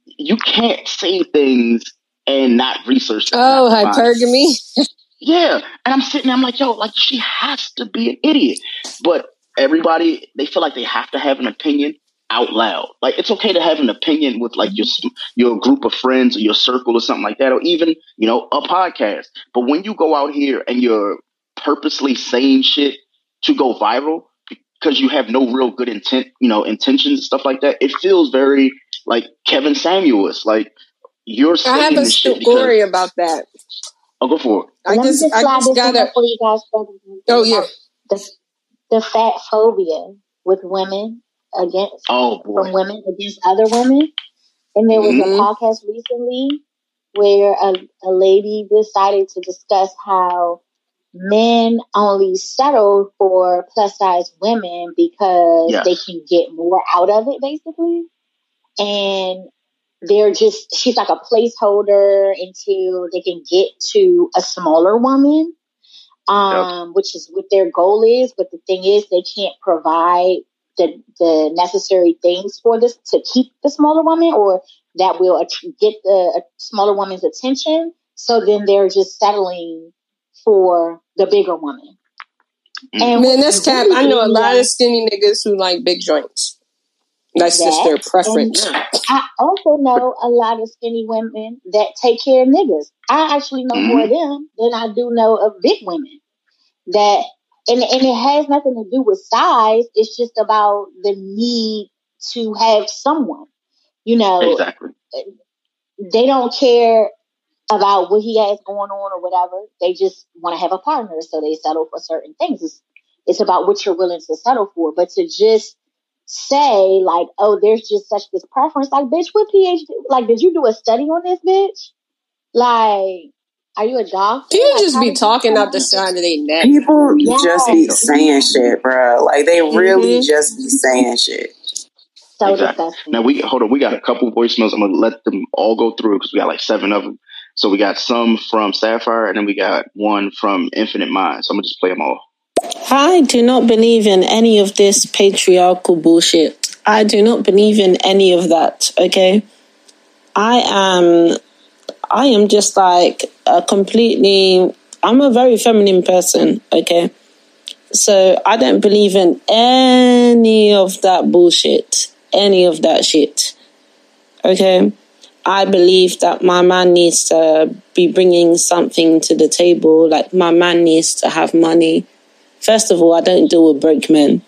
you can't say things and not research. Oh, hypergamy. Yeah. And I'm sitting there, I'm like, yo, like she has to be an idiot. But everybody, they feel like they have to have an opinion out loud. Like it's okay to have an opinion with like your mm-hmm. your group of friends or your circle or something like that, or even, you know, a podcast. But when you go out here and you're purposely saying shit to go viral because you have no real good intent, you know, intentions and stuff like that, it feels very like Kevin Samuels. Like you're I have a this shit because story about that. I'll go for it. I just, just I just this got there a. for you guys. brother. Oh yeah. The, the fat phobia with women against Oh boy. from women against other women. And there was Mhm. a podcast recently where a, a lady decided to discuss how men only settle for plus size women because Yes. they can get more out of it, basically. And they're just, she's like a placeholder until they can get to a smaller woman, um, which is what their goal is. But the thing is, they can't provide the, the necessary things for this to keep the smaller woman or that will att- get the uh, smaller woman's attention. So then they're just settling for the bigger woman. Mm. And Man, what that's cap. really I know a lot of skinny niggas who like big joints. That's just That, their and preference. I also know a lot of skinny women that take care of niggas. I actually know more of Mhm. them than I do know of big women. That and and it has nothing to do with size. It's just about the need to have someone. You know, Exactly. they don't care about what he has going on or whatever. They just want to have a partner, so they settle for certain things. It's, it's about what you're willing to settle for. But to just say like, oh, there's just such this preference, like, bitch, what PhD? Like, did you do a study on this, bitch? Like, are you a doctor? People Like, just be talking come out the up? side of their neck. People Yes, just be saying shit, bro. Like they really hmm just be saying shit. so Exactly. disgusting. Now we hold on. We got a couple voicemails. I'm gonna let them all go through because we got like seven of them. So we got some from Sapphire, and then we got one from Infinite Mind. So I'm gonna just play them all. I do not believe in any of this patriarchal bullshit. I do not believe in any of that, okay? I am I am just like a completely I'm a very feminine person, okay? So I don't believe in any of that bullshit. Any of that shit. Okay? I believe that my man needs to be bringing something to the table. Like, my man needs to have money. First of all, I don't deal with broke men.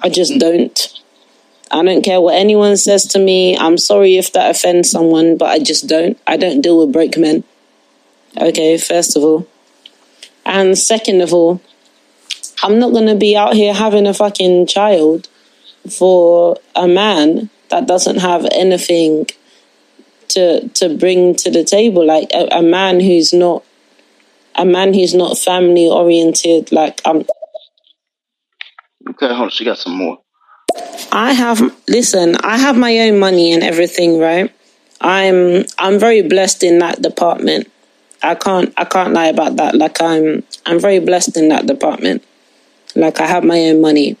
I just mm-hmm. don't. I don't care what anyone says to me. I'm sorry if that offends someone, but I just don't. I don't deal with broke men. Okay, first of all. And second of all, I'm not going to be out here having a fucking child for a man that doesn't have anything to to bring to the table like a, a man who's not a man who's not family oriented like um Okay, hold on. She got some more. I have listen, I have my own money and everything, right? I'm I'm very blessed in that department. I can't I can't lie about that. Like I'm I'm very blessed in that department. Like I have my own money.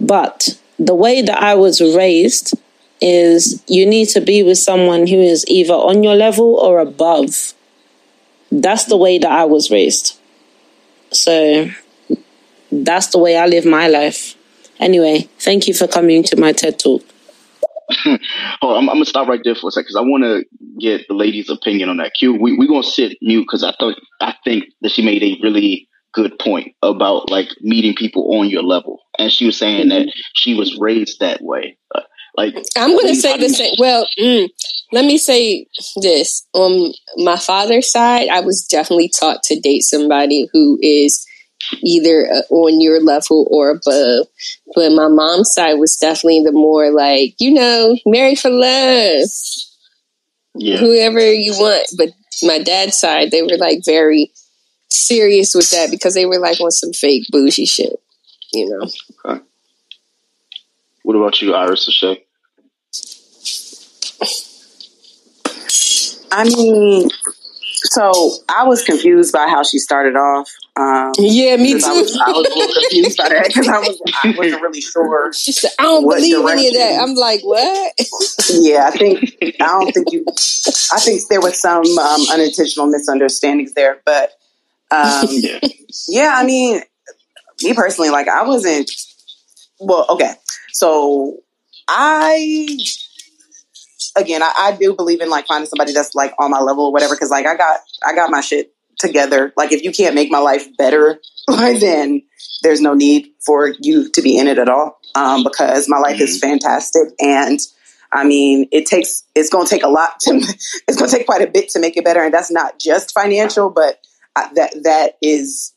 But the way that I was raised is you need to be with someone who is either on your level or above. That's the way that I was raised. So that's the way I live my life. Anyway, thank you for coming to my TED Talk. Hold on, I'm, I'm gonna stop right there for a second because I want to get the lady's opinion on that. Q, we we gonna sit mute because I thought I think that she made a really good point about like meeting people on your level, and she was saying that she was raised that way. Uh, like I'm going to say the same. Well, mm, let me say this. On my father's side, I was definitely taught to date somebody who is either uh, on your level or above. But my mom's side was definitely the more like, you know, marry for love, Yeah, whoever you want. But my dad's side, they were like very serious with that because they were like on some fake bougie shit, you know. Okay. What about you, Iris Shay? I mean, so I was confused by how she started off. Um, Yeah, me because I too. was, I was a little confused by that because I was I wasn't really sure. She said, I don't believe any of that. I'm like, what? Yeah, I think I don't think you. I think there was some um, unintentional misunderstandings there, but um, Yeah. yeah, I mean, me personally, like I wasn't. Well, okay, so I again, I, I do believe in like finding somebody that's like on my level or whatever. Because like I got I got my shit together. Like if you can't make my life better, then there's no need for you to be in it at all. Um, because my life is fantastic and. I mean, it takes, it's going to take a lot to, it's going to take quite a bit to make it better. And that's not just financial, but I, that, that is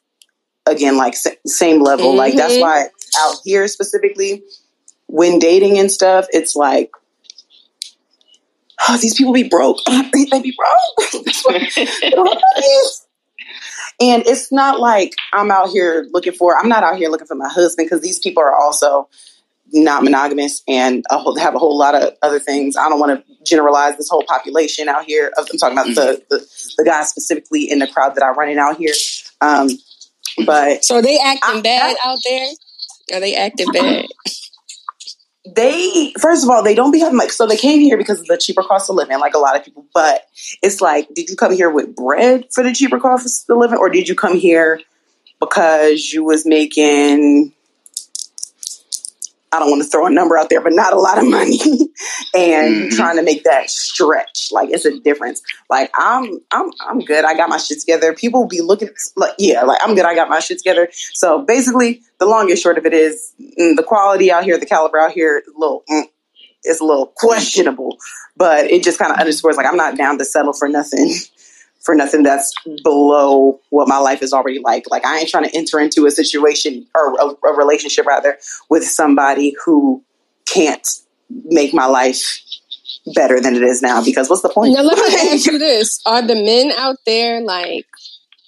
again, like sa- same level. Like that's Mhm. why out here specifically, when dating and stuff, it's like, oh, these people be broke. they, they be broke. That's what- they don't have money. and it's not like I'm out here looking for. I'm not out here looking for my husband because these people are also not monogamous and a whole, have a whole lot of other things. I don't want to generalize this whole population out here. Of, I'm talking about the, the the guys specifically in the crowd that I run in out here. Um, but So are they acting I- bad out there? Are they acting bad? They first of all they don't be having like so they came here because of the cheaper cost of living like a lot of people but it's like did you come here with bread for the cheaper cost of living or did you come here because you was making i don't want to throw a number out there but not a lot of money and Mhm. trying to make that stretch. Like it's a difference. Like i'm i'm i'm good. I got my shit together. People will be looking like yeah like i'm good. I got my shit together. So basically the long and short of it is mm, the quality out here the caliber out here, a little mm, it's a little questionable. But it just kind of underscores like i'm not down to settle for nothing for nothing that's below what my life is already like like i ain't trying to enter into a situation or a, a relationship rather with somebody who can't make my life better than it is now because what's the point Now let me ask you this: Are the men out there like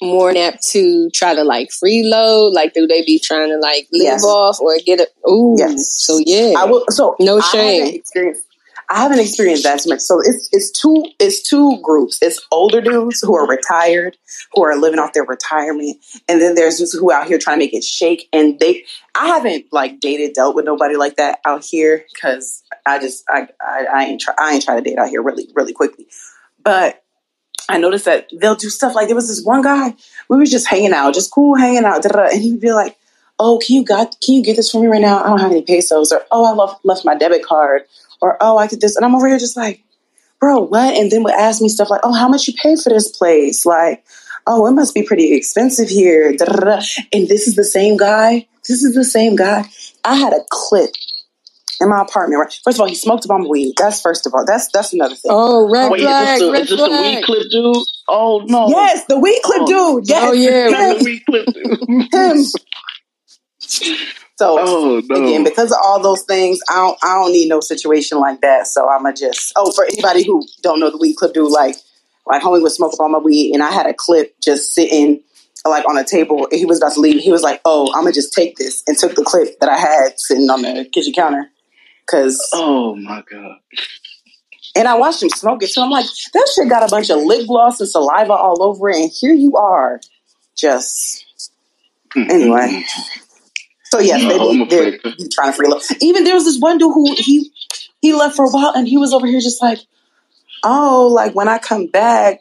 more apt to try to like freeload? Like, do they be trying to like live Yes. off or get a? Ooh, Yes. so yeah. I will. So No I shame. haven't experienced. I haven't experienced that too much. So it's it's two it's two groups. It's older dudes who are retired, who are living off their retirement, and then there's dudes who out here trying to make it shake. And they, I haven't like dated, dealt with nobody like that out here because I just I I, I ain't try I ain't try to date out here really really quickly. But I noticed that they'll do stuff like there was this one guy. We were just hanging out, just cool hanging out, and he'd be like, "Oh, can you got can you get this for me right now? I don't have any pesos." Or, "Oh, I left left my debit card." Or, "Oh, I could this," and I'm over here just like, "Bro, what?" And then would ask me stuff like, "Oh, how much you pay for this place?" Like, "Oh, it must be pretty expensive here." And this is the same guy. This is the same guy. I had a clip in my apartment. Right? First of all, he smoked a bomb of weed. That's first of all. That's that's another thing. oh, red oh, Wait, flag, is this, the, red is this the weed clip dude? Oh no! Yes, the weed clip Oh. dude. Oh, yes. Oh, yeah, him. the weed clip dude. him. So Oh no! again, because of all those things, I don't I don't need no situation like that. So I'ma just oh for anybody who don't know the weed clip dude, like like homie was smoking on my weed and I had a clip just sitting like on a table and he was about to leave. He was like, Oh, I'ma just take this and took the clip that I had sitting on the kitchen counter. Cause oh my god! and I watched him smoke it, so I'm like, that shit got a bunch of lip gloss and saliva all over it, and here you are. Just anyway. So yes, No, they oh, I'm be, they're afraid. trying to freeload. Even there was this one dude who he he left for a while, and he was over here just like, oh, like when I come back,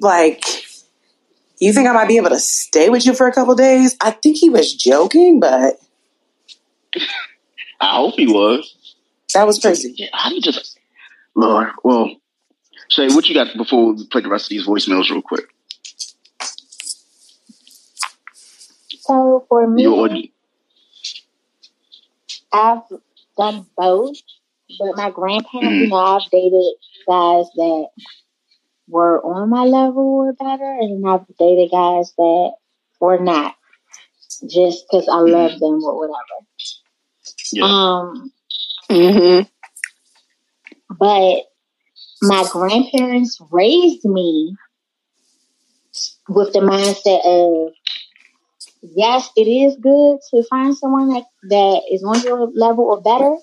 like. You think I might be able to stay with you for a couple days? I think he was joking, but I hope he was. that was crazy. Yeah, how do you just? Lord, well, Shay, what you got before we play the rest of these voicemails real quick? So for me, You or I've done both, but my grandparents, you know, I've dated guys that were on my level or better, and I've dated guys that were not, just because I love them or whatever. yeah. Um, Mm-hmm. but my grandparents raised me with the mindset of yes, it is good to find someone that, that is on your level or better,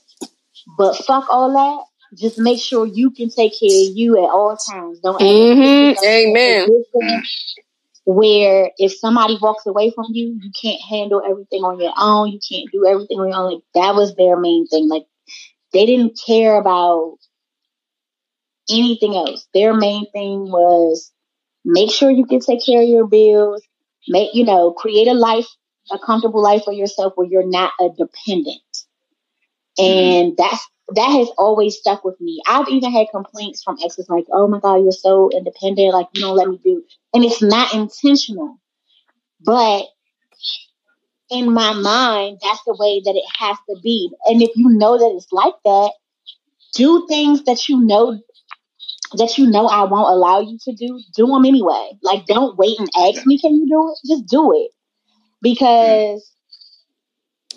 but fuck all that. Just make sure you can take care of you at all times. Don't mm-hmm. Amen. Where if somebody walks away from you, you can't handle everything on your own. You can't do everything on your own. Like that was their main thing. Like they didn't care about anything else. Their main thing was make sure you can take care of your bills, make, you know, create a life, a comfortable life for yourself where you're not a dependent. Mm-hmm. And that's, that has always stuck with me. I've even had complaints from exes like, oh my God, you're so independent. Like, you don't let me do. And it's not intentional. But in my mind, that's the way that it has to be. And if you know that it's like that, do things that you know that you know I won't allow you to do, do them anyway. Like, don't wait and ask me, can you do it? Just do it. Because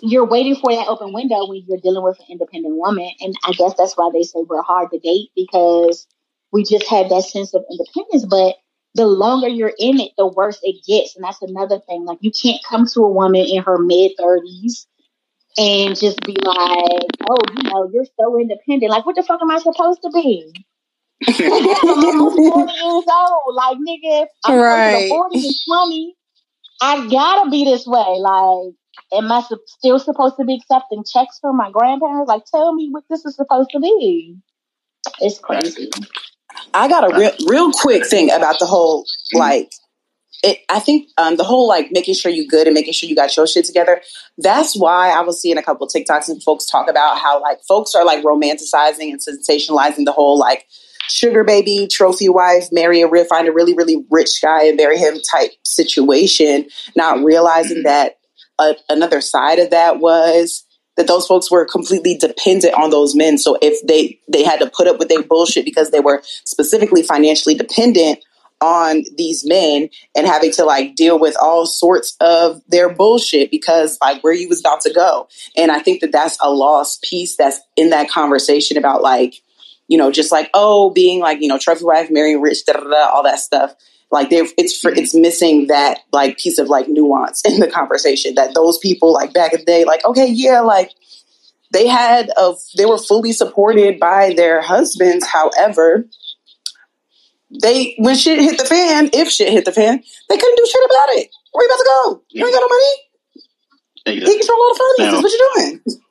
you're waiting for that open window when you're dealing with an independent woman. And I guess that's why they say we're hard to date because we just have that sense of independence. But the longer you're in it, the worse it gets. And that's another thing. Like, you can't come to a woman in her mid 30s and just be like, oh, you know, you're so independent. Like, what the fuck am I supposed to be? I'm 40 years old. Like, nigga, I'm right. 40 and 20. I gotta be this way. Like, am I su- still supposed to be accepting checks from my grandparents? Like, tell me what this is supposed to be. It's crazy. I got a real, real quick thing about the whole like it, I think um, the whole like making sure you good and making sure you got your shit together. That's why I was seeing a couple TikToks and folks talk about how like folks are like romanticizing and sensationalizing the whole like sugar baby, trophy wife, marry a real, find a really, really rich guy and marry him type situation, not realizing that uh, another side of that was that those folks were completely dependent on those men. So if they they had to put up with their bullshit because they were specifically financially dependent on these men and having to like deal with all sorts of their bullshit because like where you was about to go. And I think that that's a lost piece that's in that conversation about like you know, just like, oh, being like, you know, trophy wife, marrying rich, da, da, da, all that stuff. Like they it's for, it's missing that like piece of like nuance in the conversation that those people like back in the day, like, okay, yeah, like they had a, they were fully supported by their husbands. However, they, when shit hit the fan, if shit hit the fan, they couldn't do shit about it. Where you about to go? You ain't got no money. Exactly. He control all the finances. what you doing?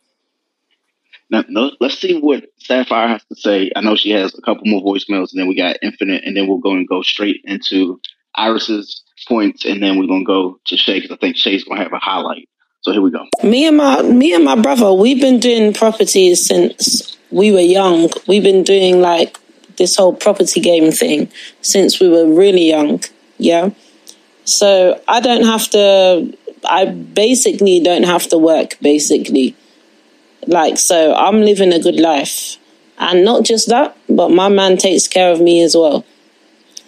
Now, let's see what Sapphire has to say. I know she has a couple more voicemails, and then we got Infinite, and then we're going to go straight into Iris's points, and then we're going to go to Shay because I think Shay's going to have a highlight. So here we go. Me and my me and my brother, we've been doing properties since we were young. We've been doing like this whole property game thing since we were really young. Yeah. So I don't have to. I basically don't have to work. Basically like, so I'm living a good life. And not just that, but my man takes care of me as well.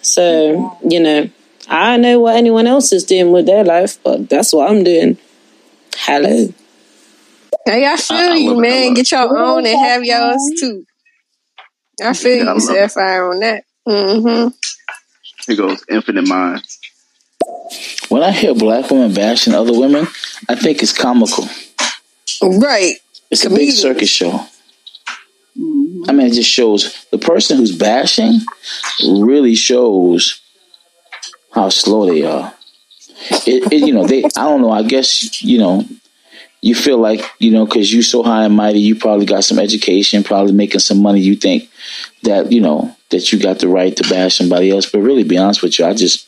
So, you know, I know what anyone else is doing with their life, but that's what I'm doing. Hello. Hey, I feel I, I you, man. Get your own and have yours too. I feel yeah, you, Sapphire, on that. Mm-hmm. Here goes Infinite Mind. When I hear black women bashing other women, I think it's comical. Right. It's a big circus show. Mm-hmm. I mean, it just shows the person who's bashing really shows how slow they are. It, it, you know, they. I don't know. I guess you know. You feel like you know because you're so high and mighty. You probably got some education, probably making some money. You think that you know that you got the right to bash somebody else. But really, be honest with you, I just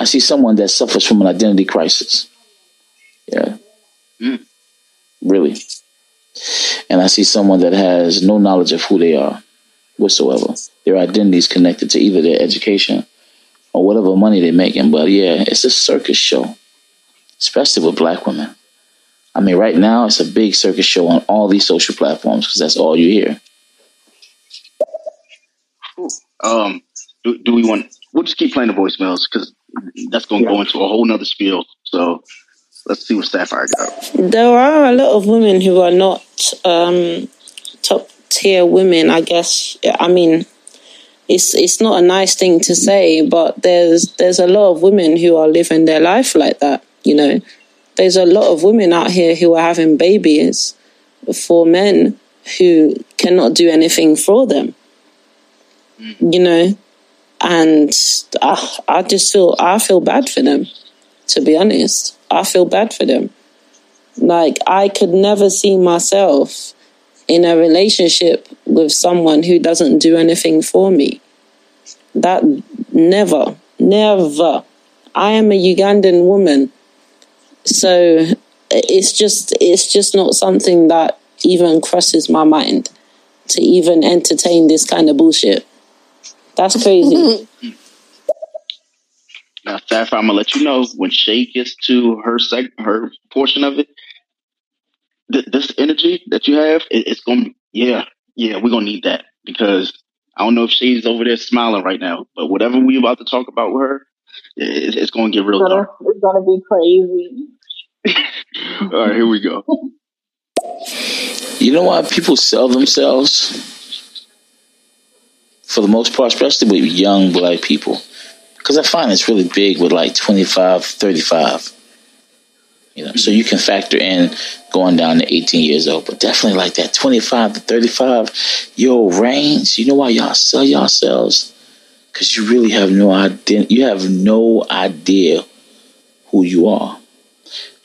I see someone that suffers from an identity crisis. Yeah. Mm really. And I see someone that has no knowledge of who they are whatsoever. Their identity is connected to either their education or whatever money they're making. But yeah, it's a circus show, especially with black women. I mean, right now it's a big circus show on all these social platforms because that's all you hear. Um, do, do we want? We'll just keep playing the voicemails because that's going to yeah. go into a whole nother spiel. So Let's see what Sapphire got. There are a lot of women who are not um, top tier women, I guess. I mean, it's it's not a nice thing to say, but there's there's a lot of women who are living their life like that. You know, there's a lot of women out here who are having babies for men who cannot do anything for them. You know, and I, I just feel I feel bad for them. To be honest, I feel bad for them. Like I could never see myself in a relationship with someone who doesn't do anything for me. That never, never. I am a Ugandan woman. So it's just it's just not something that even crosses my mind to even entertain this kind of bullshit. That's crazy. now, Sapphire, I'm gonna let you know when Shay gets to her seg- her portion of it. Th- this energy that you have, it- it's gonna, yeah, yeah, we're gonna need that because I don't know if Shay's over there smiling right now, but whatever we about to talk about with her, it- it's gonna get real It's gonna, dark. it's gonna be crazy. All right, here we go. You know why people sell themselves? For the most part, especially with young black people. Because I find it's really big with like 25, 35. You know, so you can factor in going down to 18 years old, but definitely like that 25 to 35 year old range. You know why y'all sell yourselves? Because you really have no idea. You have no idea who you are.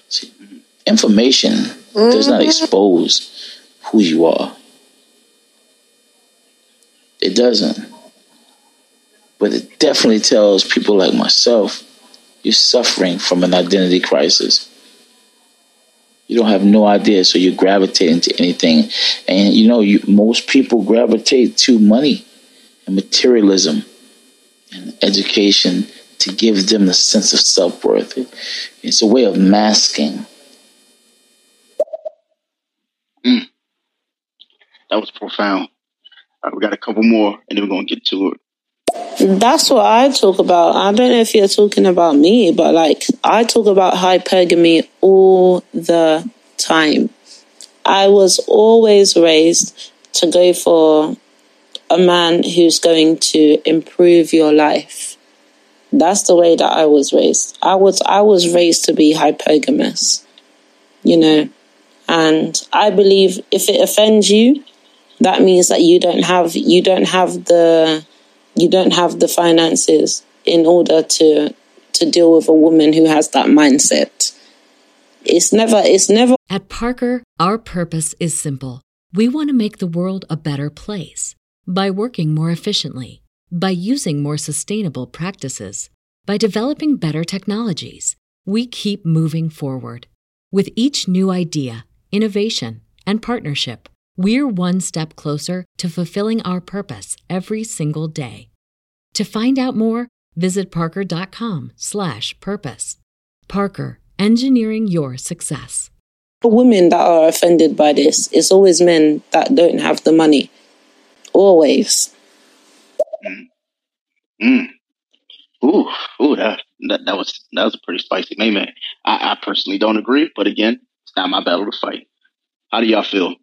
See, information does not mm-hmm. expose who you are. It doesn't. But it definitely tells people like myself you're suffering from an identity crisis. You don't have no idea, so you're gravitating to anything. And you know, you, most people gravitate to money and materialism and education to give them the sense of self worth. It's a way of masking. Mm. That was profound. Right, we got a couple more, and then we're gonna get to it. That's what I talk about. I don't know if you're talking about me, but like I talk about hypergamy all the time. I was always raised to go for a man who's going to improve your life. That's the way that I was raised. I was I was raised to be hypergamous. You know, and I believe if it offends you, that means that you don't have you don't have the you don't have the finances in order to to deal with a woman who has that mindset. It's never it's never At Parker, our purpose is simple. We want to make the world a better place by working more efficiently, by using more sustainable practices, by developing better technologies. We keep moving forward. With each new idea, innovation, and partnership, we're one step closer to fulfilling our purpose every single day. To find out more, visit parker.com/purpose. Parker, engineering your success. The women that are offended by this. It's always men that don't have the money. Always. Mm. Ooh, ooh, that, that that was that was a pretty spicy name, man. I, I personally don't agree, but again, it's not my battle to fight. How do y'all feel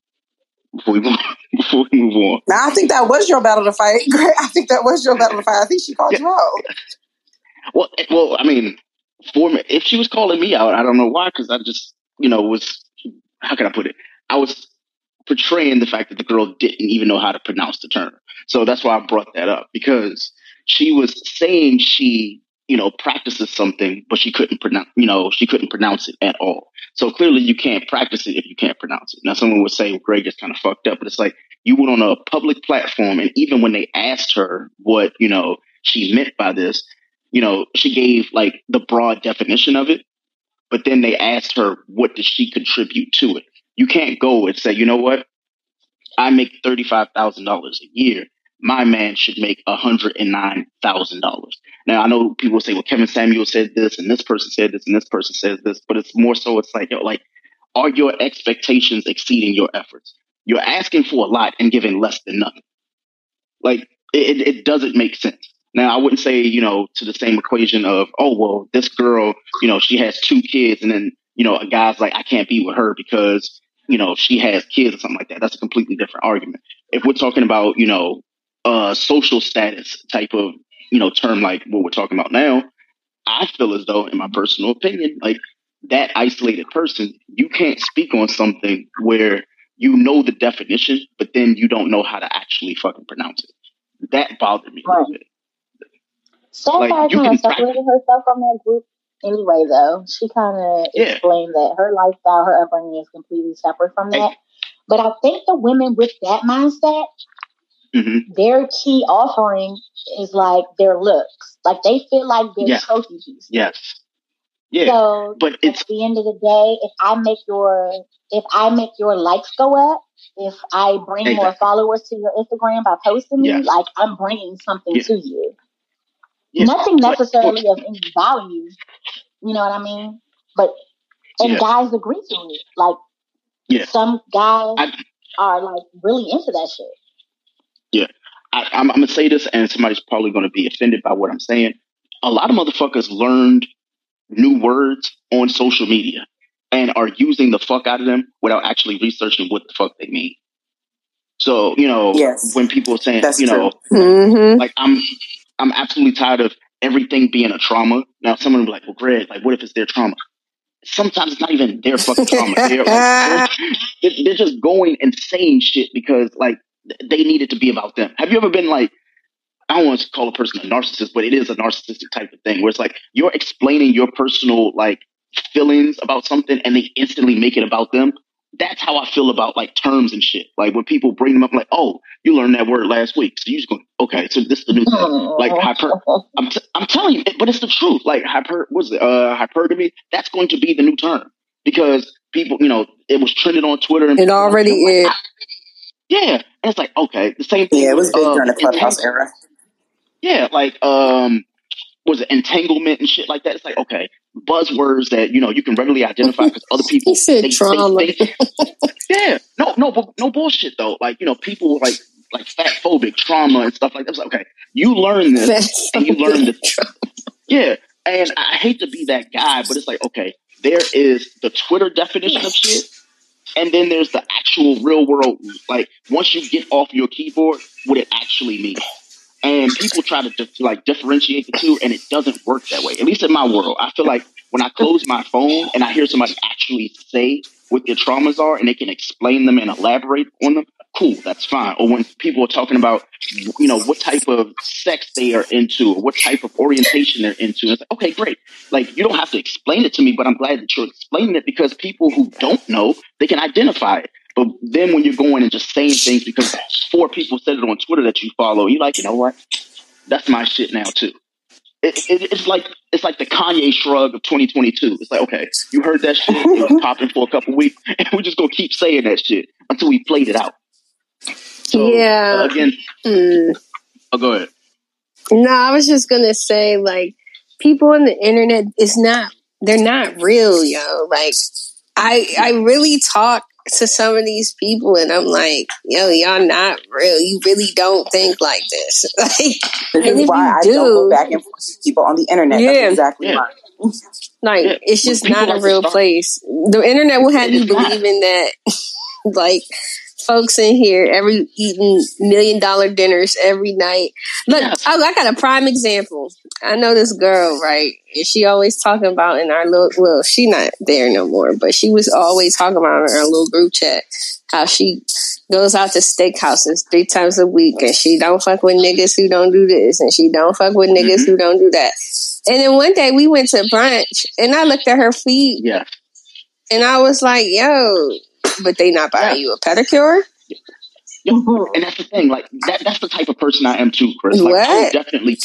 before we move, before we move on? Now I think that was your battle to fight. Great. I think that was your battle to fight. I think she called you out. Well, eh, well, I mean, for me, if she was calling me out, I don't know why, because I just, you know, was how can I put it? I was portraying the fact that the girl didn't even know how to pronounce the term. So that's why I brought that up because she was saying she, you know, practices something, but she couldn't pronounce, you know, she couldn't pronounce it at all. So clearly you can't practice it if you can't pronounce it. Now someone would say, well, Greg is kind of fucked up, but it's like you went on a public platform and even when they asked her what, you know, she meant by this, you know, she gave like the broad definition of it, but then they asked her, what does she contribute to it? You can't go and say, you know what? I make $35,000 a year. My man should make $109,000. Now, I know people say, well, Kevin Samuel said this, and this person said this, and this person says this, but it's more so, it's like, yo, like, are your expectations exceeding your efforts? You're asking for a lot and giving less than nothing. Like, it, it doesn't make sense. Now, I wouldn't say, you know, to the same equation of, oh, well, this girl, you know, she has two kids, and then, you know, a guy's like, I can't be with her because, you know, she has kids or something like that. That's a completely different argument. If we're talking about, you know, uh, social status type of you know term like what we're talking about now, I feel as though, in my personal opinion, like that isolated person, you can't speak on something where you know the definition, but then you don't know how to actually fucking pronounce it. That bothered me right. a little bit. Like, kind of separated herself from that group anyway, though. She kind of yeah. explained that her lifestyle, her upbringing is completely separate from that. But I think the women with that mindset, mm-hmm. their key offering is like their looks. Like they feel like they're yeah. trophy pieces. Yes. Yeah. So but it's, at the end of the day, if I make your if I make your likes go up, if I bring exactly. more followers to your Instagram by posting me, like I'm bringing something to you. Nothing necessarily but, of any value. You know what I mean? But and guys agree to it. Like some guys I, are like really into that shit. I, I'm, I'm gonna say this, and somebody's probably gonna be offended by what I'm saying. A lot of motherfuckers learned new words on social media and are using the fuck out of them without actually researching what the fuck they mean. So, you know, yes, when people are saying, you know, mm-hmm. like I'm I'm absolutely tired of everything being a trauma. Now someone will be like, well, Greg, like what if it's their trauma? Sometimes it's not even their fucking trauma. They're, like, they're, they're just going and saying shit because like they need it to be about them. Have you ever been like, I don't want to call a person a narcissist, but it is a narcissistic type of thing where it's like you're explaining your personal like feelings about something and they instantly make it about them. That's how I feel about like terms and shit. Like when people bring them up, like, oh, you learned that word last week, so you just go, okay, so this is the new thing. Like hyper, I'm, t- I'm telling you, but it's the truth. Like hyper, what's it? Uh, hypergamy. That's going to be the new term because people, you know, it was trending on Twitter. And it already is. Yeah, and it's like okay, the same thing. Yeah, it was big uh, during the clubhouse era. Yeah, like um, was it entanglement and shit like that? It's like okay, buzzwords that you know you can readily identify because other people. he said they, trauma. They, they, yeah, no, no, no bullshit though. Like you know, people like like fat phobic trauma and stuff like that. It's like okay, you learn this and you learn this. yeah, and I hate to be that guy, but it's like okay, there is the Twitter definition of shit. And then there's the actual real world, like once you get off your keyboard, what it actually means. And people try to dif- like differentiate the two, and it doesn't work that way. At least in my world, I feel like when I close my phone and I hear somebody actually say what their traumas are, and they can explain them and elaborate on them, cool, that's fine. Or when people are talking about, you know, what type of sex they are into, or what type of orientation they're into, it's like, okay, great. Like you don't have to explain it to me, but I'm glad that you're explaining it because people who don't know, they can identify it. But then when you're going and just saying things because four people said it on Twitter that you follow, you're like, you know what? That's my shit now too. It, it, it's like it's like the Kanye shrug of 2022. It's like, okay, you heard that shit, it was popping for a couple weeks, and we're just gonna keep saying that shit until we played it out. So, yeah. Uh, again, mm. oh, go ahead. No, I was just gonna say, like, people on the internet is not they're not real, yo. Like, I I really talk to some of these people and I'm like, yo, y'all not real. You really don't think like this. like, this is why I do, not go back and forth with people on the internet. Yeah, That's exactly yeah. why. Like, yeah. it's just not a real place. The internet will have you believing that, like, folks in here every eating million dollar dinners every night. Look, I, I got a prime example. I know this girl, right? And she always talking about in our little, well, she not there no more, but she was always talking about in our little group chat how she goes out to steakhouses three times a week and she don't fuck with niggas who don't do this and she don't fuck with niggas mm-hmm. who don't do that. And then one day we went to brunch and I looked at her feet. Yeah. And I was like, yo, but they not buying yeah. you a pedicure. And that's the thing, like that, that's the type of person I am too, Chris. Like, what? I definitely,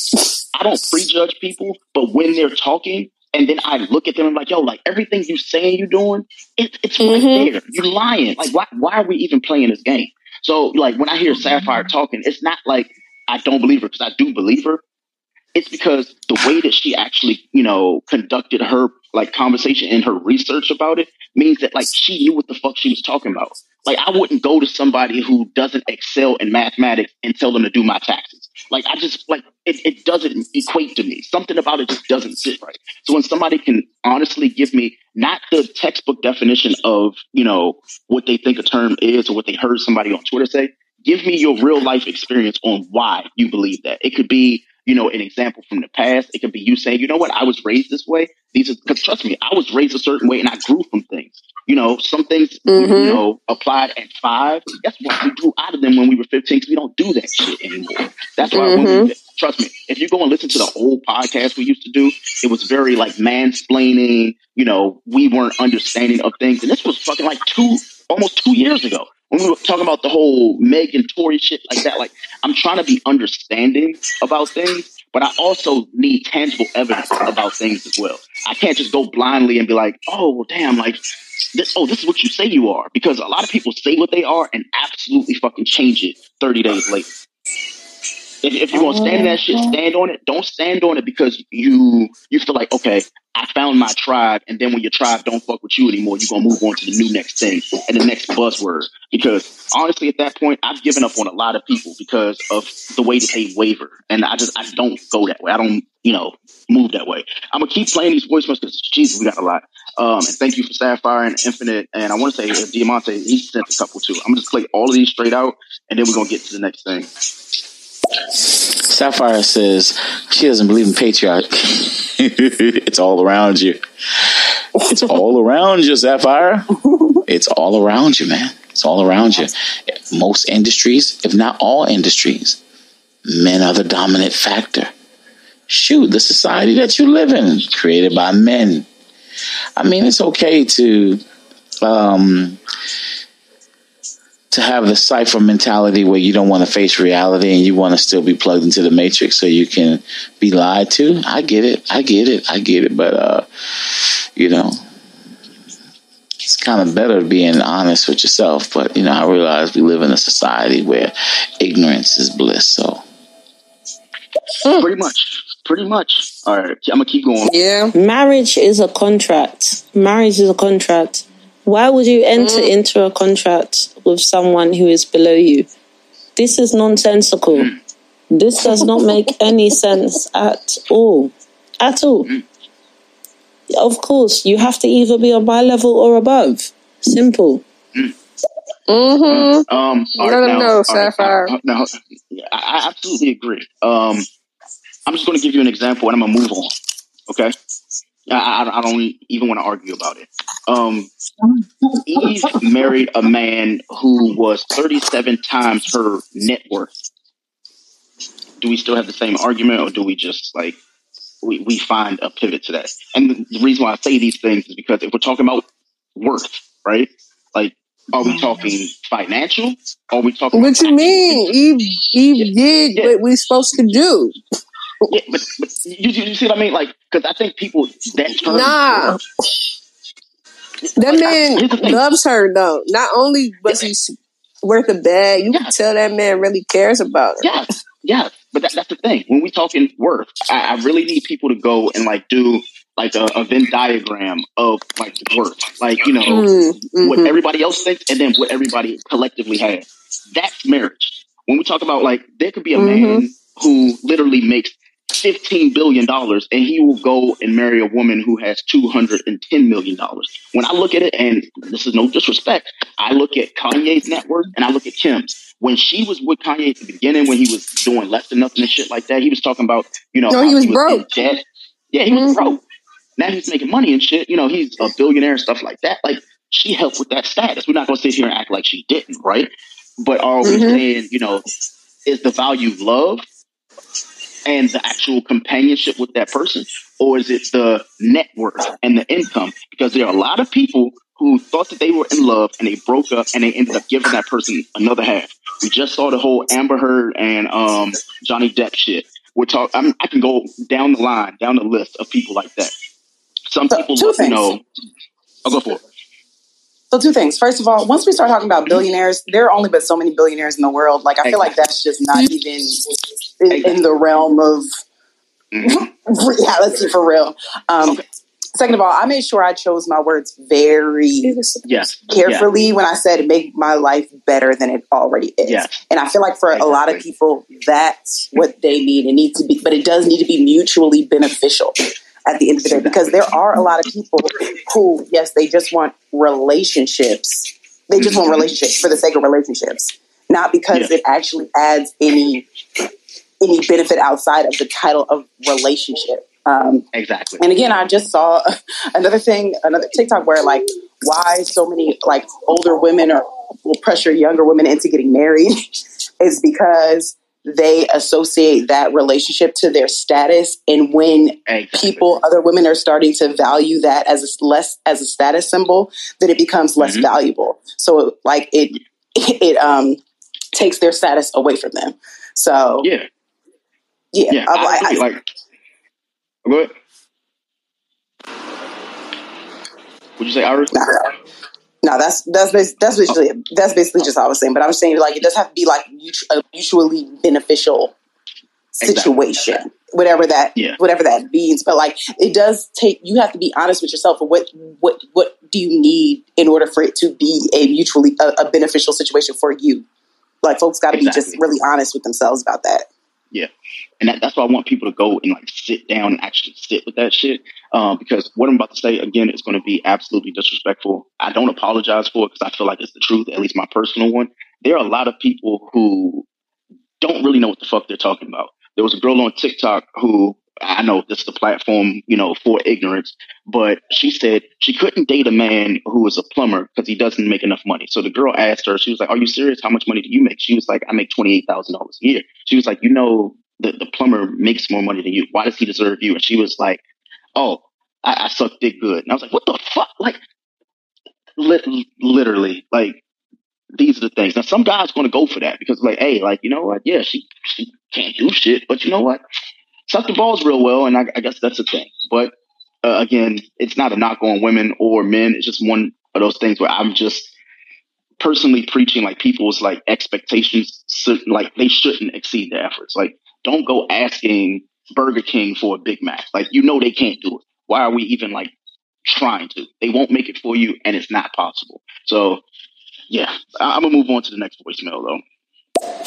I don't prejudge people, but when they're talking, and then I look at them and I'm like, yo, like everything you saying you doing, it, it's mm-hmm. right there. You're lying. Like, why, why are we even playing this game? So, like, when I hear Sapphire talking, it's not like I don't believe her because I do believe her. It's because the way that she actually, you know, conducted her like conversation and her research about it means that like she knew what the fuck she was talking about. Like I wouldn't go to somebody who doesn't excel in mathematics and tell them to do my taxes. Like I just like it, it doesn't equate to me. Something about it just doesn't sit right. So when somebody can honestly give me not the textbook definition of, you know, what they think a term is or what they heard somebody on Twitter say, give me your real life experience on why you believe that. It could be, you know, an example from the past. It could be you saying, you know what, I was raised this way. These are because trust me, I was raised a certain way and I grew from things. You know, some things Mhm. you know applied at five. Guess what? We grew out of them when we were fifteen because we don't do that shit anymore. That's why when we, trust me, if you go and listen to the old podcast we used to do, it was very like mansplaining. You know, we weren't understanding of things, and this was fucking like two, almost two years ago when we were talking about the whole Meg and Tory shit like that. Like, I'm trying to be understanding about things, but I also need tangible evidence about things as well. I can't just go blindly and be like, oh, well, damn, like. This, oh, this is what you say you are, because a lot of people say what they are and absolutely fucking change it 30 days later. If, if you're gonna stand in that shit, stand on it. Don't stand on it because you you feel like okay, I found my tribe, and then when your tribe don't fuck with you anymore, you're gonna move on to the new next thing and the next buzzword. Because honestly, at that point, I've given up on a lot of people because of the way that they waver, and I just I don't go that way. I don't you know move that way. I'm gonna keep playing these voicemails because Jesus, we got a lot. Um, and thank you for Sapphire and Infinite, and I want to say uh, Diamante, he sent a couple too. I'm gonna just play all of these straight out, and then we're gonna get to the next thing. Sapphire says she doesn't believe in patriarchy. it's all around you. It's all around you, Sapphire. It's all around you, man. It's all around you. Most industries, if not all industries, men are the dominant factor. Shoot, the society that you live in, created by men. I mean, it's okay to um, to have the Cypher mentality where you don't want to face reality and you want to still be plugged into the matrix so you can be lied to. I get it. I get it. I get it. But, uh, you know, it's kind of better being honest with yourself. But, you know, I realize we live in a society where ignorance is bliss. So, Pretty much. Pretty much. All right, I'm gonna keep going. Yeah. Marriage is a contract. Marriage is a contract. Why would you enter into a contract with someone who is below you? This is nonsensical. This does not make any sense at all. At all. Of course, you have to either be on my level or above. Simple. Mm-hmm. Um, all Let right, him now, know, all right, Sapphire. uh, now, I, I absolutely agree. Um, I'm just going to give you an example, and I'm going to move on. Okay, I, I, don't even want to argue about it. Um, Eve married a man who was 37 times her net worth. Do we still have the same argument, or do we just like we, we find a pivot to that? And the, reason why I say these things is because if we're talking about worth, right? Like, are we talking financial? Or are we talking? What you mean? Eve Eve did what we supposed to do. Yeah, but, but you, you see what I mean? Like, because I think people that term Nah. That man loves her though. Not only was he worth a bag, you can tell that man really cares about her. Yes, yes. But that, that's the thing. When we talking worth, I, I really need people to go and like do like a, a Venn diagram of like worth, like you know Mm, what mhm. everybody else thinks, and then what everybody collectively has. That's marriage. When we talk about like, there could be a man who literally makes fifteen billion dollars, and he will go and marry a woman who has two hundred and ten million dollars. When I look at it, and this is no disrespect, I look at Kanye's net worth and I look at Kim's. When she was with Kanye at the beginning, when he was doing less than nothing and shit like that, he was talking about, you know, No, he was in broke. debt. Yeah, he was broke. Now he's making money and shit. You know, he's a billionaire and stuff like that. Like she helped with that status. We're not going to sit here and act like she didn't, right? But are we Mhm. saying, you know, is the value of love and the actual companionship with that person, or is it the net worth and the income? Because there are a lot of people who thought that they were in love and they broke up and they ended up giving that person another half. We just saw the whole Amber Heard and um, Johnny Depp shit. We're talk. I'm, I can go down the line, down the list of people like that. Some people, you know, I'll go for it. So two things. First of all, once we start talking about billionaires, there are only but so many billionaires in the world. Like I feel like that's just not even in, in the realm of reality for real. Um, Second of all, I made sure I chose my words very Yes. carefully when I said make my life better than it already is. And I feel like for a lot of people, that's what they need. It needs to be, but it does need to be mutually beneficial at the end of the day because there are a lot of people who, yes, they just want relationships. They just want relationships for the sake of relationships. not because yeah. it actually adds any any benefit outside of the title of relationship. Um, exactly. And again, I just saw another thing, another TikTok where like why so many like older women are will pressure younger women into getting married is because they associate that relationship to their status and when exactly. people other women are starting to value that as a less as a status symbol then it becomes less mm-hmm. valuable so like it it um takes their status away from them so yeah yeah, yeah I, I, I, like go ahead would you say iris no, that's that's that's basically that's basically just all I was saying. But I was saying like it does have to be like a mutually beneficial situation, exactly. whatever that yeah. whatever that means. But like it does take you have to be honest with yourself. What what what do you need in order for it to be a mutually a, a beneficial situation for you? Like folks got to exactly. be just really honest with themselves about that. Yeah, and that, that's why I want people to go and like sit down and actually sit with that shit. Um, because what I'm about to say again is going to be absolutely disrespectful. I don't apologize for it because I feel like it's the truth, at least my personal one. There are a lot of people who don't really know what the fuck they're talking about. There was a girl on TikTok who I know this is the platform, you know, for ignorance, but she said she couldn't date a man who was a plumber because he doesn't make enough money. So the girl asked her, she was like, Are you serious? How much money do you make? She was like, I make $28,000 a year. She was like, You know, the, the plumber makes more money than you. Why does he deserve you? And she was like, Oh, I, I suck dick good. And I was like, What the fuck? Like, li- literally, like, these are the things. Now, some guy's going to go for that because, like, hey, like, you know what? Yeah, she, she can't do shit, but you know what? Suck the balls real well, and I, I guess that's the thing. But uh, again, it's not a knock on women or men. It's just one of those things where I'm just personally preaching like people's like expectations, like they shouldn't exceed their efforts. Like, don't go asking Burger King for a Big Mac. Like, you know they can't do it. Why are we even like trying to? They won't make it for you, and it's not possible. So, yeah, I- I'm gonna move on to the next voicemail though.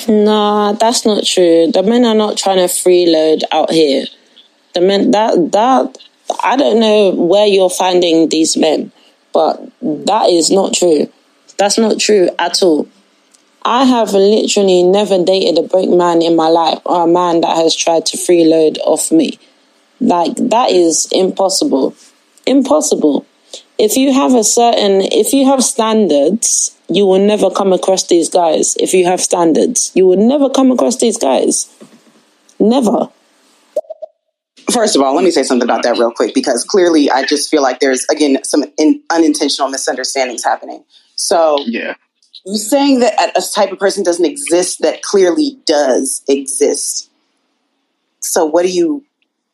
Nah, that's not true. The men are not trying to freeload out here. The men that that I don't know where you're finding these men, but that is not true. That's not true at all. I have literally never dated a broke man in my life or a man that has tried to freeload off me. Like that is impossible. Impossible. If you have a certain if you have standards you will never come across these guys if you have standards. You will never come across these guys. Never. First of all, let me say something about that real quick because clearly I just feel like there's, again, some in, unintentional misunderstandings happening. So, yeah. You're saying that a type of person doesn't exist that clearly does exist. So what do you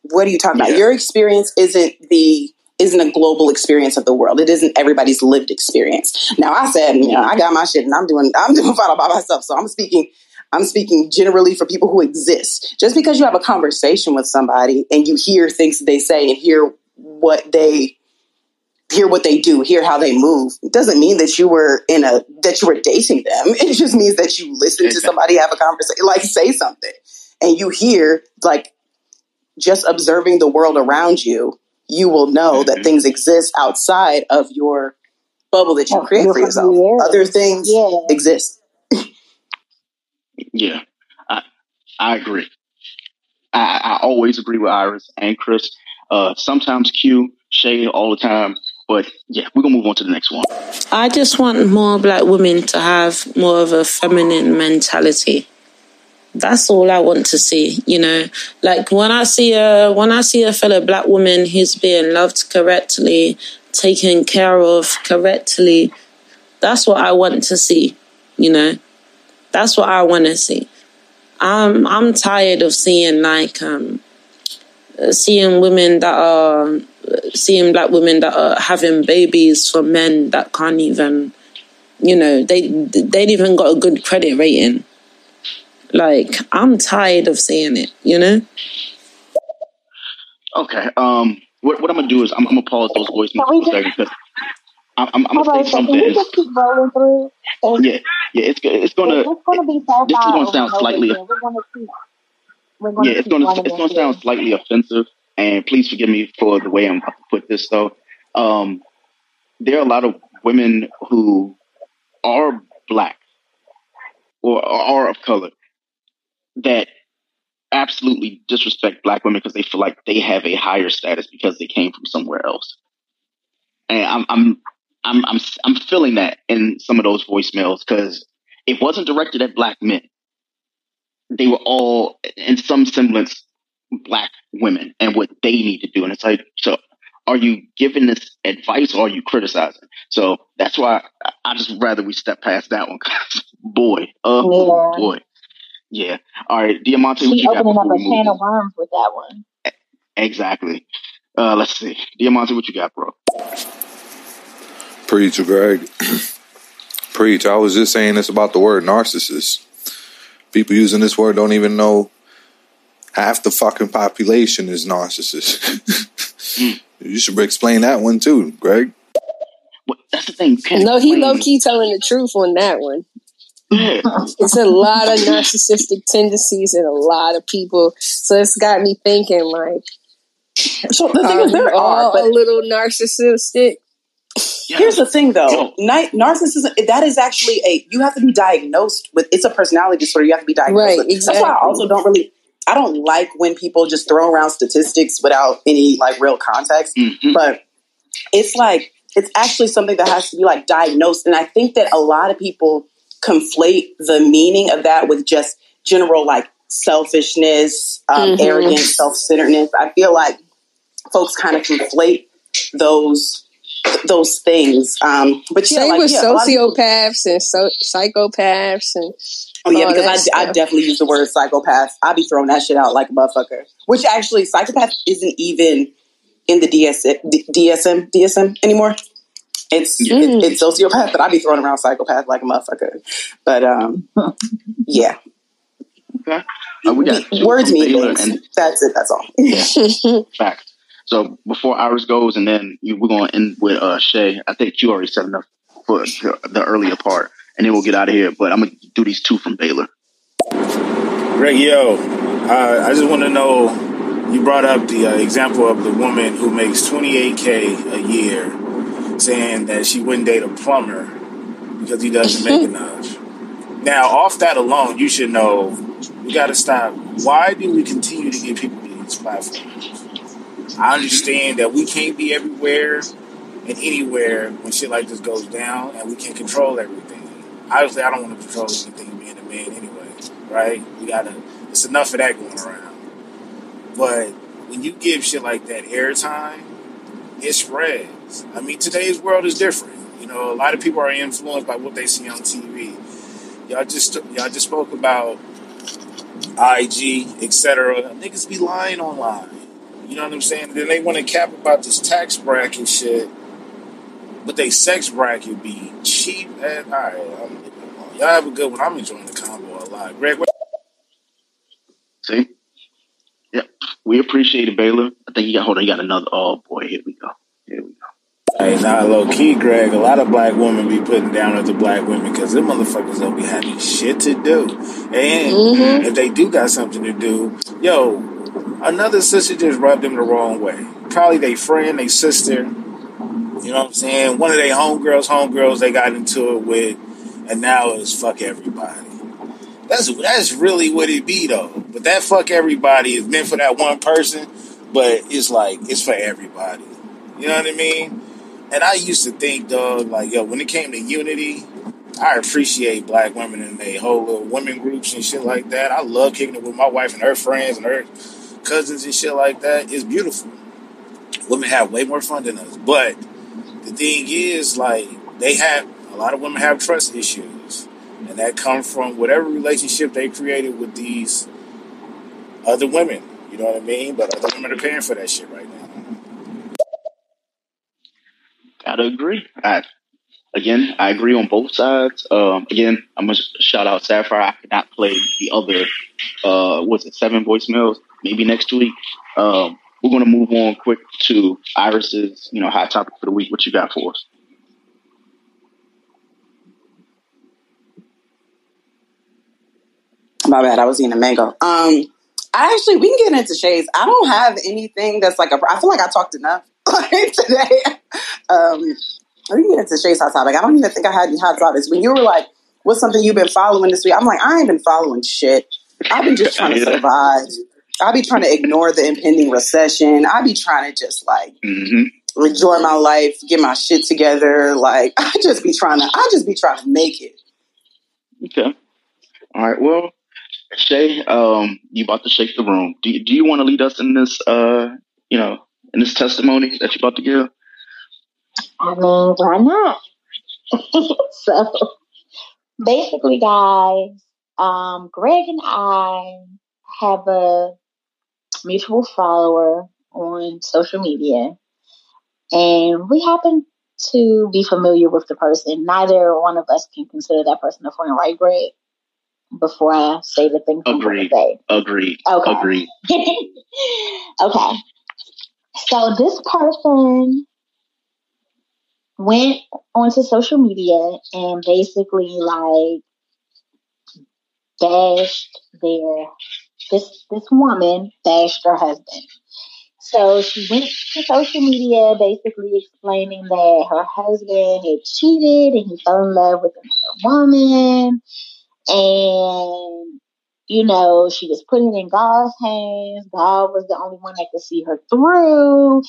what are you talking yeah. about? Your experience isn't the isn't a global experience of the world. It isn't everybody's lived experience. Now I said, you know, I got my shit and I'm doing I'm doing fine by myself. So I'm speaking I'm speaking generally for people who exist. Just because you have a conversation with somebody and you hear things that they say and hear what they hear what they do, hear how they move, it doesn't mean that you were in a that you were dating them. It just means that you listen to somebody have a conversation, like say something, and you hear like just observing the world around you you will know that mm-hmm. things exist outside of your bubble that you create for yourself. Other things yeah. exist. yeah, I, I agree. I, I, always agree with Iris and Chris. Uh, sometimes Q, Shay, all the time. But yeah, we're gonna move on to the next one. I just want more black women to have more of a feminine mentality that's all I want to see, you know. Like when I see a when I see a fellow black woman who's being loved correctly, taken care of correctly, that's what I want to see, you know. That's what I want to see. I'm I'm tired of seeing like um seeing women that are seeing black women that are having babies for men that can't even you know they they ain't even got a good credit rating like, I'm tired of seeing it, you know? Okay. Um, what, what I'm gonna do is I'm, I'm gonna pause those voice notes for a second because I'm, I'm, I'm gonna say something. Can keep? Yeah, yeah. It's it's gonna. It's gonna be so This is gonna sound slightly. We're gonna keep, we're gonna yeah, it's gonna it's gonna sound slightly offensive, and please forgive me for the way I'm about to put this though. Um, there are a lot of women who are black or are of color that absolutely disrespect black women because they feel like they have a higher status because they came from somewhere else. And I'm I'm I'm I'm I'm feeling that in some of those voicemails because it wasn't directed at black men. They were all in some semblance black women and what they need to do. And it's like, so are you giving this advice or are you criticizing? So that's why I just rather we step past that one. boy, oh yeah. boy. Yeah. All right, Diamante, what you got opening up a can of worms with that one. Exactly. Uh, let's see. Diamante, what you got, bro? Preach, Greg. Preach. I was just saying this about the word narcissist. People using this word don't even know half the fucking population is narcissist. mm. You should explain that one too, Greg. Well, that's the thing. No, he low key telling the truth on that one. It's a lot of narcissistic tendencies in a lot of people. So it's got me thinking like so the thing is there are but, a little narcissistic. Yeah. Here's the thing though. narcissism that is actually a you have to be diagnosed with it's a personality disorder. You have to be diagnosed right, with. Exactly. That's why I also don't really I don't like when people just throw around statistics without any like real context. Mm-hmm. But it's like it's actually something that has to be like diagnosed. And I think that a lot of people conflate the meaning of that with just general like selfishness, um, mm-hmm. arrogance, self centeredness. I feel like folks kind of conflate those those things. Um, but yeah, same like, with yeah, sociopaths and so, psychopaths and. Oh yeah, because I, I definitely use the word psychopath. I be throwing that shit out like a motherfucker. Which actually, psychopath isn't even in the DSM DSM DSM anymore. It's mm. it's sociopath, but I'd be throwing around psychopath like a motherfucker. But um, yeah. Okay. Uh, we got words mean things. And that's it. That's all. Yeah. Fact. So before ours goes, and then you, we're going to end with uh, Shay. I think you already said enough for the, the earlier part, and then we'll get out of here. But I'm gonna do these two from Baylor. Greg, yo, uh, I just want to know. You brought up the uh, example of the woman who makes 28k a year, saying that she wouldn't date a plumber because he doesn't make enough. Now, off that alone, you should know we got to stop. Why do we continue to give people these platforms? I understand that we can't be everywhere and anywhere when shit like this goes down, and we can't control everything. Obviously, I don't want to control anything being a man anyway, right? We gotta. It's enough of that going around. But when you give shit like that airtime, it spreads. I mean, today's world is different. You know, a lot of people are influenced by what they see on TV. Y'all just y'all just spoke about IG, etc. Niggas be lying online. You know what I'm saying? Then they want to cap about this tax bracket shit, but they sex bracket be cheap. And, all right, I'm Y'all have a good one. I'm enjoying the combo a lot. Greg, what? See? We appreciate it, Baylor. I think you got, hold on, you got another. Oh, boy, here we go. Here we go. Hey, now low key, Greg. A lot of black women be putting down other black women because them motherfuckers don't be having shit to do. And mm-hmm. if they do got something to do, yo, Another sister just rubbed them the wrong way. Probably they friend, they sister. You know what I'm saying? One of their homegirls, homegirls they got into it with, and now it's fuck everybody. That's that's really what it be though. But that fuck everybody is meant for that one person, but it's like it's for everybody. You know what I mean? And I used to think, dog, like yo, when it came to unity, I appreciate black women and they whole little women groups and shit like that. I love kicking it with my wife and her friends and her cousins and shit like that. It's beautiful. Women have way more fun than us. But the thing is, like, they have a lot of women have trust issues. And that comes from whatever relationship they created with these other women. You know what I mean? But other women are paying for that shit right now. Gotta agree. I, again, I agree on both sides. Um, again, I'm gonna shout out Sapphire. I could not play the other, uh, what's it, seven voicemails maybe next week. Um, we're to move on quick to Iris's, you know, hot topic for the week. What you got for us? My bad. I was eating a mango. Um, I actually we can get into Shay's. I don't have anything that's like a. I feel like I talked enough today. Um, we can get into Shay's hot topic. I don't even think I had any hot topics. When you were like, what's something you've been following this week? I'm like, I ain't been following shit. I've been just trying to survive. I be trying to ignore the impending recession. I be trying to just like mm-hmm. enjoy my life, get my shit together. Like I just be trying to, I just be trying to make it. Okay. All right. Well, Shay, um, you about to shake the room. Do you, do you want to lead us in this, uh, you know, in this testimony that you're about to give? I mean, why not? so, basically, guys, um, Greg and I have a mutual follower on social media, and we happen to be familiar with the person. Neither one of us can consider that person a friend, right, Greg? Before I say the things I'm going to say. Agreed. Okay. Agreed. okay. So this person went onto social media and basically like bashed their this this woman bashed her husband. So she went to social media basically explaining that her husband had cheated and he fell in love with another woman. And, you know, she was putting in God's hands. God was the only one that could see her through.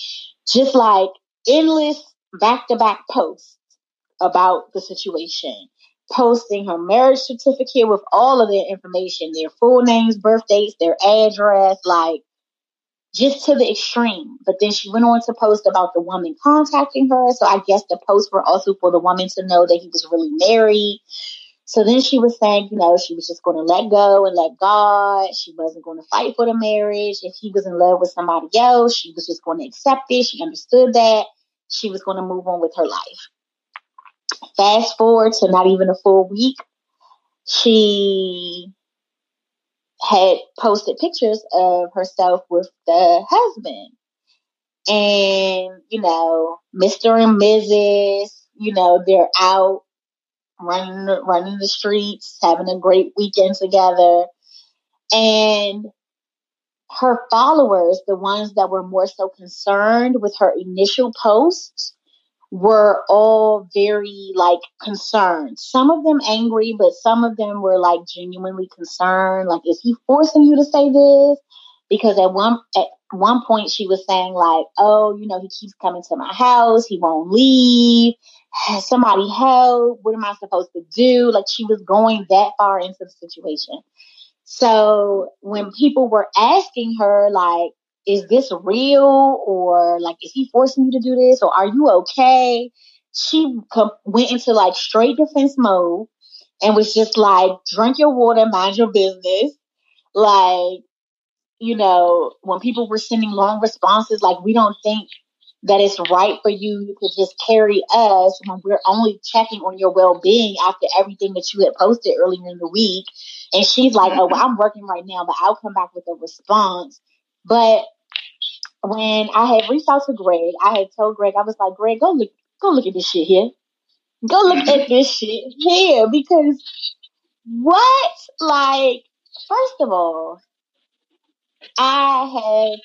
Just like endless back to back posts about the situation. Posting her marriage certificate with all of their information, their full names, birth dates, their address, like just to the extreme. But then she went on to post about the woman contacting her. So I guess the posts were also for the woman to know that he was really married. So then she was saying, you know, she was just going to let go and let God. She wasn't going to fight for the marriage. If he was in love with somebody else, she was just going to accept it. She understood that. She was going to move on with her life. Fast forward to not even a full week, she had posted pictures of herself with the husband. And, you know, Mr. and Mrs., you know, they're out running running the streets, having a great weekend together. And her followers, the ones that were more so concerned with her initial posts, were all very like concerned. Some of them angry, but some of them were like genuinely concerned. Like, is he forcing you to say this? Because at one at one point she was saying like, oh, you know, he keeps coming to my house, he won't leave. Somebody help. What am I supposed to do? Like she was going that far into the situation. So when people were asking her like, is this real or like is he forcing you to do this or are you okay she went into like straight defense mode and was just like drink your water mind your business like you know when people were sending long responses like we don't think that it's right for you to just carry us when we're only checking on your well-being after everything that you had posted earlier in the week and she's like oh well, i'm working right now but i'll come back with a response but when I had reached out to Greg, I had told Greg, I was like, Greg, go look, go look at this shit here. Go look at mm-hmm. this shit here because what? Like, first of all, I have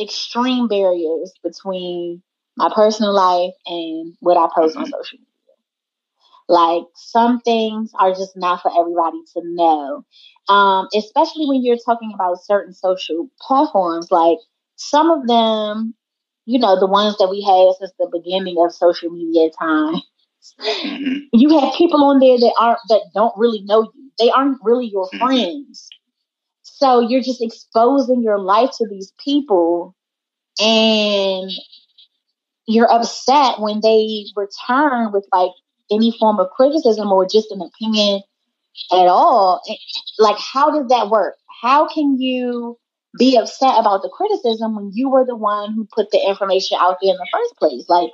extreme barriers between my personal life and what I post on social media. Like some things are just not for everybody to know. Um, especially when you're talking about certain social platforms. Like some of them, you know, the ones that we had since the beginning of social media time, mm-hmm. you have people on there that aren't that don't really know you. They aren't really your mm-hmm. friends. So you're just exposing your life to these people and you're upset when they return with like any form of criticism or just an opinion at all. Like, how does that work? How can you be upset about the criticism when you were the one who put the information out there in the first place. Like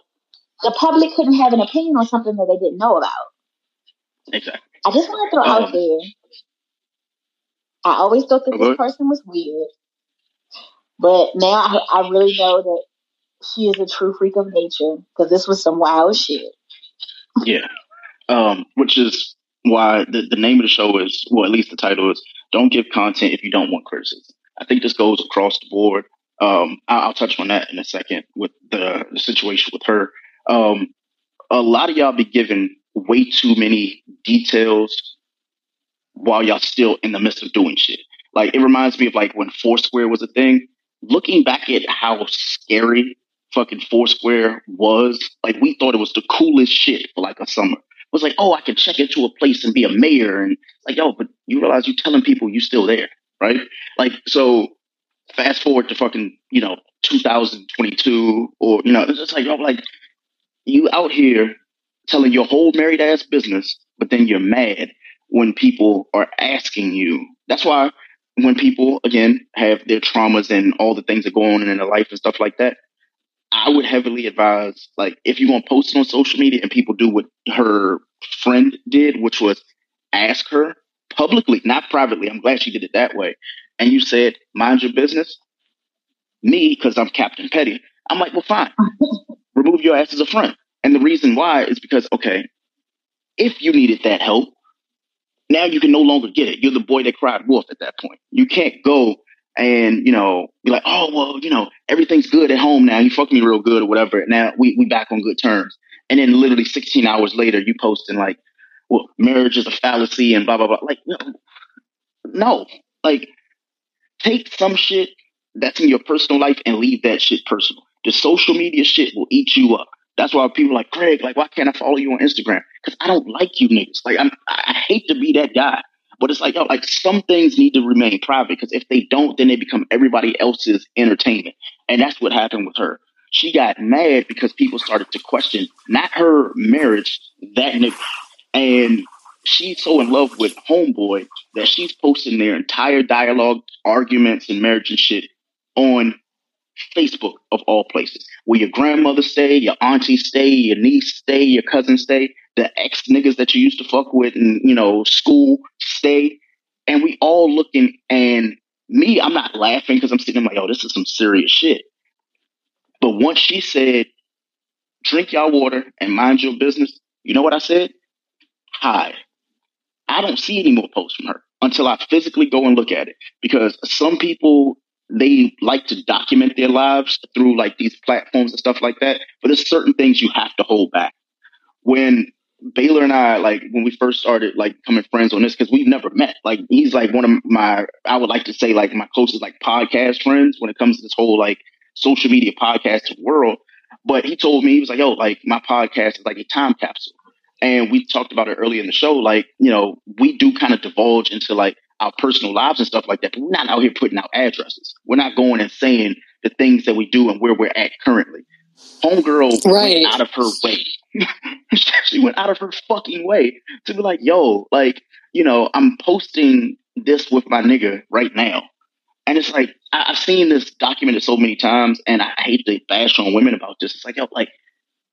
the public couldn't have an opinion on something that they didn't know about. Exactly. I just want to throw um, out there. I always thought that this person was weird, but now I, I really know that she is a true freak of nature because this was some wild shit. Yeah, um, which is why the, the name of the show is, well, at least the title is "Don't Give Content If You Don't Want Criticism." I think this goes across the board. Um, I'll, I'll, touch on that in a second with the, the situation with her. Um, a lot of y'all be given way too many details while y'all still in the midst of doing shit. Like it reminds me of like when Foursquare was a thing. Looking back at how scary fucking Foursquare was, like we thought it was the coolest shit for like a summer. It was like, oh, I can check into a place and be a mayor, and like, yo, but you realize you're telling people you still there, right? Like, so fast forward to fucking, you know, 2022, or you know, it's just like, yo, like you out here telling your whole married ass business, but then you're mad when people are asking you. That's why when people again have their traumas and all the things that go on in their life and stuff like that, I would heavily advise like if you're gonna post it on social media and people do what her friend did, which was ask her publicly, not privately. I'm glad she did it that way. And you said, mind your business. Me, because I'm Captain Petty, I'm like, well, fine. Remove your ass as a friend. And the reason why is because, okay, if you needed that help, now you can no longer get it. You're the boy that cried wolf at that point. You can't go and, you know, be like, oh, well, you know, everything's good at home now. You fucked me real good or whatever. Now we, we back on good terms. And then literally 16 hours later, you posting like, well, marriage is a fallacy and blah, blah, blah. Like, no, like take some shit that's in your personal life and leave that shit personal. The social media shit will eat you up. That's why people like Craig, like, why can't I follow you on Instagram? Because I don't like you niggas. Like, I'm, I hate to be that guy, but it's like, yo, like some things need to remain private because if they don't, then they become everybody else's entertainment, and that's what happened with her. She got mad because people started to question not her marriage, that nigga, and she's so in love with Homeboy that she's posting their entire dialogue, arguments, and marriage and shit on Facebook of all places, where your grandmother stay, your auntie stay, your niece stay, your cousin stay, the ex niggas that you used to fuck with and you know, school stay. And we all looking and me, I'm not laughing because I'm sitting like, oh, this is some serious shit. But once she said, drink y'all water and mind your business, you know what I said? Hi. I don't see any more posts from her until I physically go and look at it. Because some people they like to document their lives through like these platforms and stuff like that. But there's certain things you have to hold back. When Baylor and I, like when we first started like becoming friends on this, because we've never met. Like he's like one of my, I would like to say like my closest like podcast friends when it comes to this whole like social media podcast world. But he told me he was like, "Yo, like my podcast is like a time capsule," and we talked about it earlier in the show. Like you know, we do kind of divulge into like our personal lives and stuff like that. But we're not out here putting out addresses. We're not going and saying the things that we do and where we're at currently. Homegirl right. went out of her way. she went out of her fucking way to be like, yo, like, you know, I'm posting this with my nigga right now. And it's like, I, have seen this documented so many times and I hate to bash on women about this. It's like, yo, like,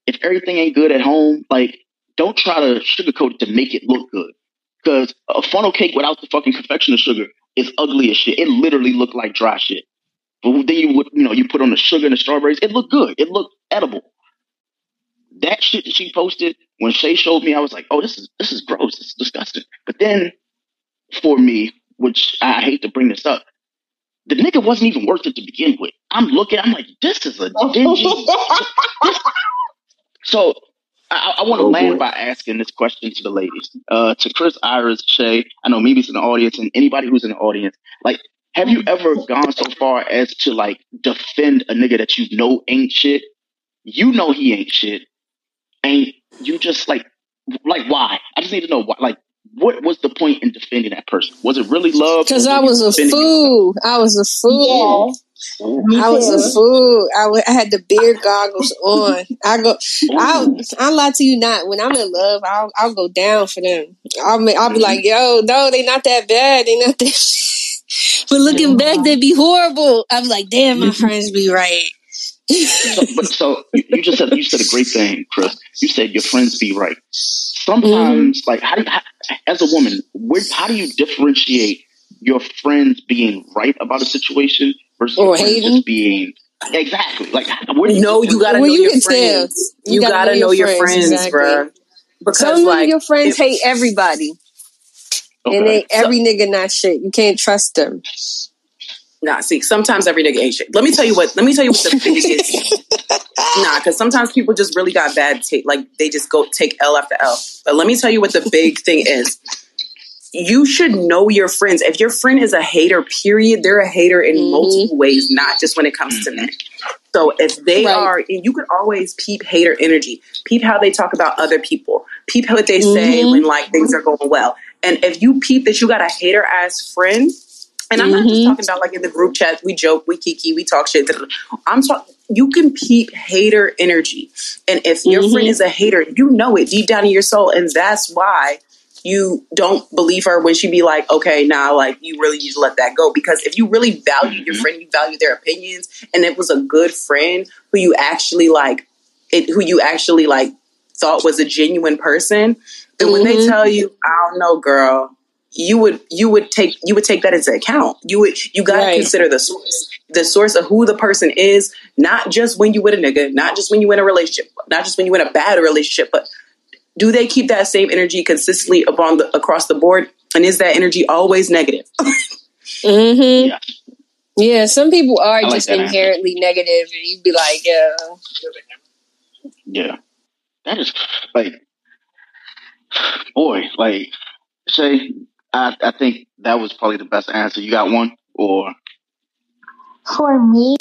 if everything ain't good at home, like, don't try to sugarcoat it to make it look good. Because a funnel cake without the fucking confectioner sugar is ugly as shit. It literally looked like dry shit. But then you would, you know, you put on the sugar and the strawberries. It looked good. It looked edible. That shit that she posted when Shay showed me, I was like, oh, this is this is gross. This is disgusting. But then for me, which I hate to bring this up, the nigga wasn't even worth it to begin with. I'm looking, I'm like, this is a dingy. so I, I want to oh, land boy. by asking this question to the ladies, uh, to Chris, Iris, Shay. I know Mimi's in the audience, and anybody who's in the audience. Like, have you ever gone so far as to like defend a nigga that you know ain't shit? You know he ain't shit, and you just like, like why? I just need to know why. Like, what was the point in defending that person? Was it really love? Because I was a fool. Mm-hmm. I was a fool. I was a fool. I, w- I had the beard goggles on. I go. I'll, I'll lie to you not. When I'm in love, I'll I'll go down for them. I'll I'll be mm-hmm. like, yo, no, they not that bad. They not that. but looking back, they would be horrible. I'm like, damn, my mm-hmm. friends be right. So, but so you, you, just said you said a great thing, Chris. You said your friends be right. Sometimes, mm-hmm. like, how do you, how, as a woman, where, how do you differentiate your friends being right about a situation versus or just being exactly like where you no you gotta know you your friends you, you, gotta, gotta know, know, your friends, friends exactly. bro because some like, of your friends if, hate everybody okay. and they every so, nigga not shit you can't trust them Nah, see, sometimes every nigga ain't shit. Let me tell you what. Let me tell you what the biggest. nah, because sometimes people just really got bad. Like they just go take L after L. But let me tell you what the big thing is. You should know your friends. If your friend is a hater, period, they're a hater in Mhm. multiple ways, not just when it comes to men. So if they Right. are, and you can always peep hater energy. Peep how they talk about other people. Peep what they say Mhm. when like things are going well. And if you peep that you got a hater ass friend, and I'm not just Mhm. talking about like in the group chat, we joke, we kiki, we talk shit. I'm talking, you can peep hater energy. And if your Mhm. friend is a hater, you know it deep down in your soul. And that's why you don't believe her when she be like, okay, now like you really need to let that go. Because if you really value your friend, you value their opinions, and it was a good friend who you actually like, it, who you actually like thought was a genuine person, then when they Mhm. tell you, I don't know, girl, you would you would take you would take that into account. You would you gotta Right. consider the source. The source of who the person is, not just when you with a nigga, not just when you in a relationship, not just when you in a bad relationship, but do they keep that same energy consistently upon the across the board? And is that energy always negative? Mm-hmm. Yeah. Yeah, some people are like just that answer. inherently negative, and you'd be like, yeah. Yeah. That is like, boy, like, Shay, I, I think that was probably the best answer. You got one? Or, For me,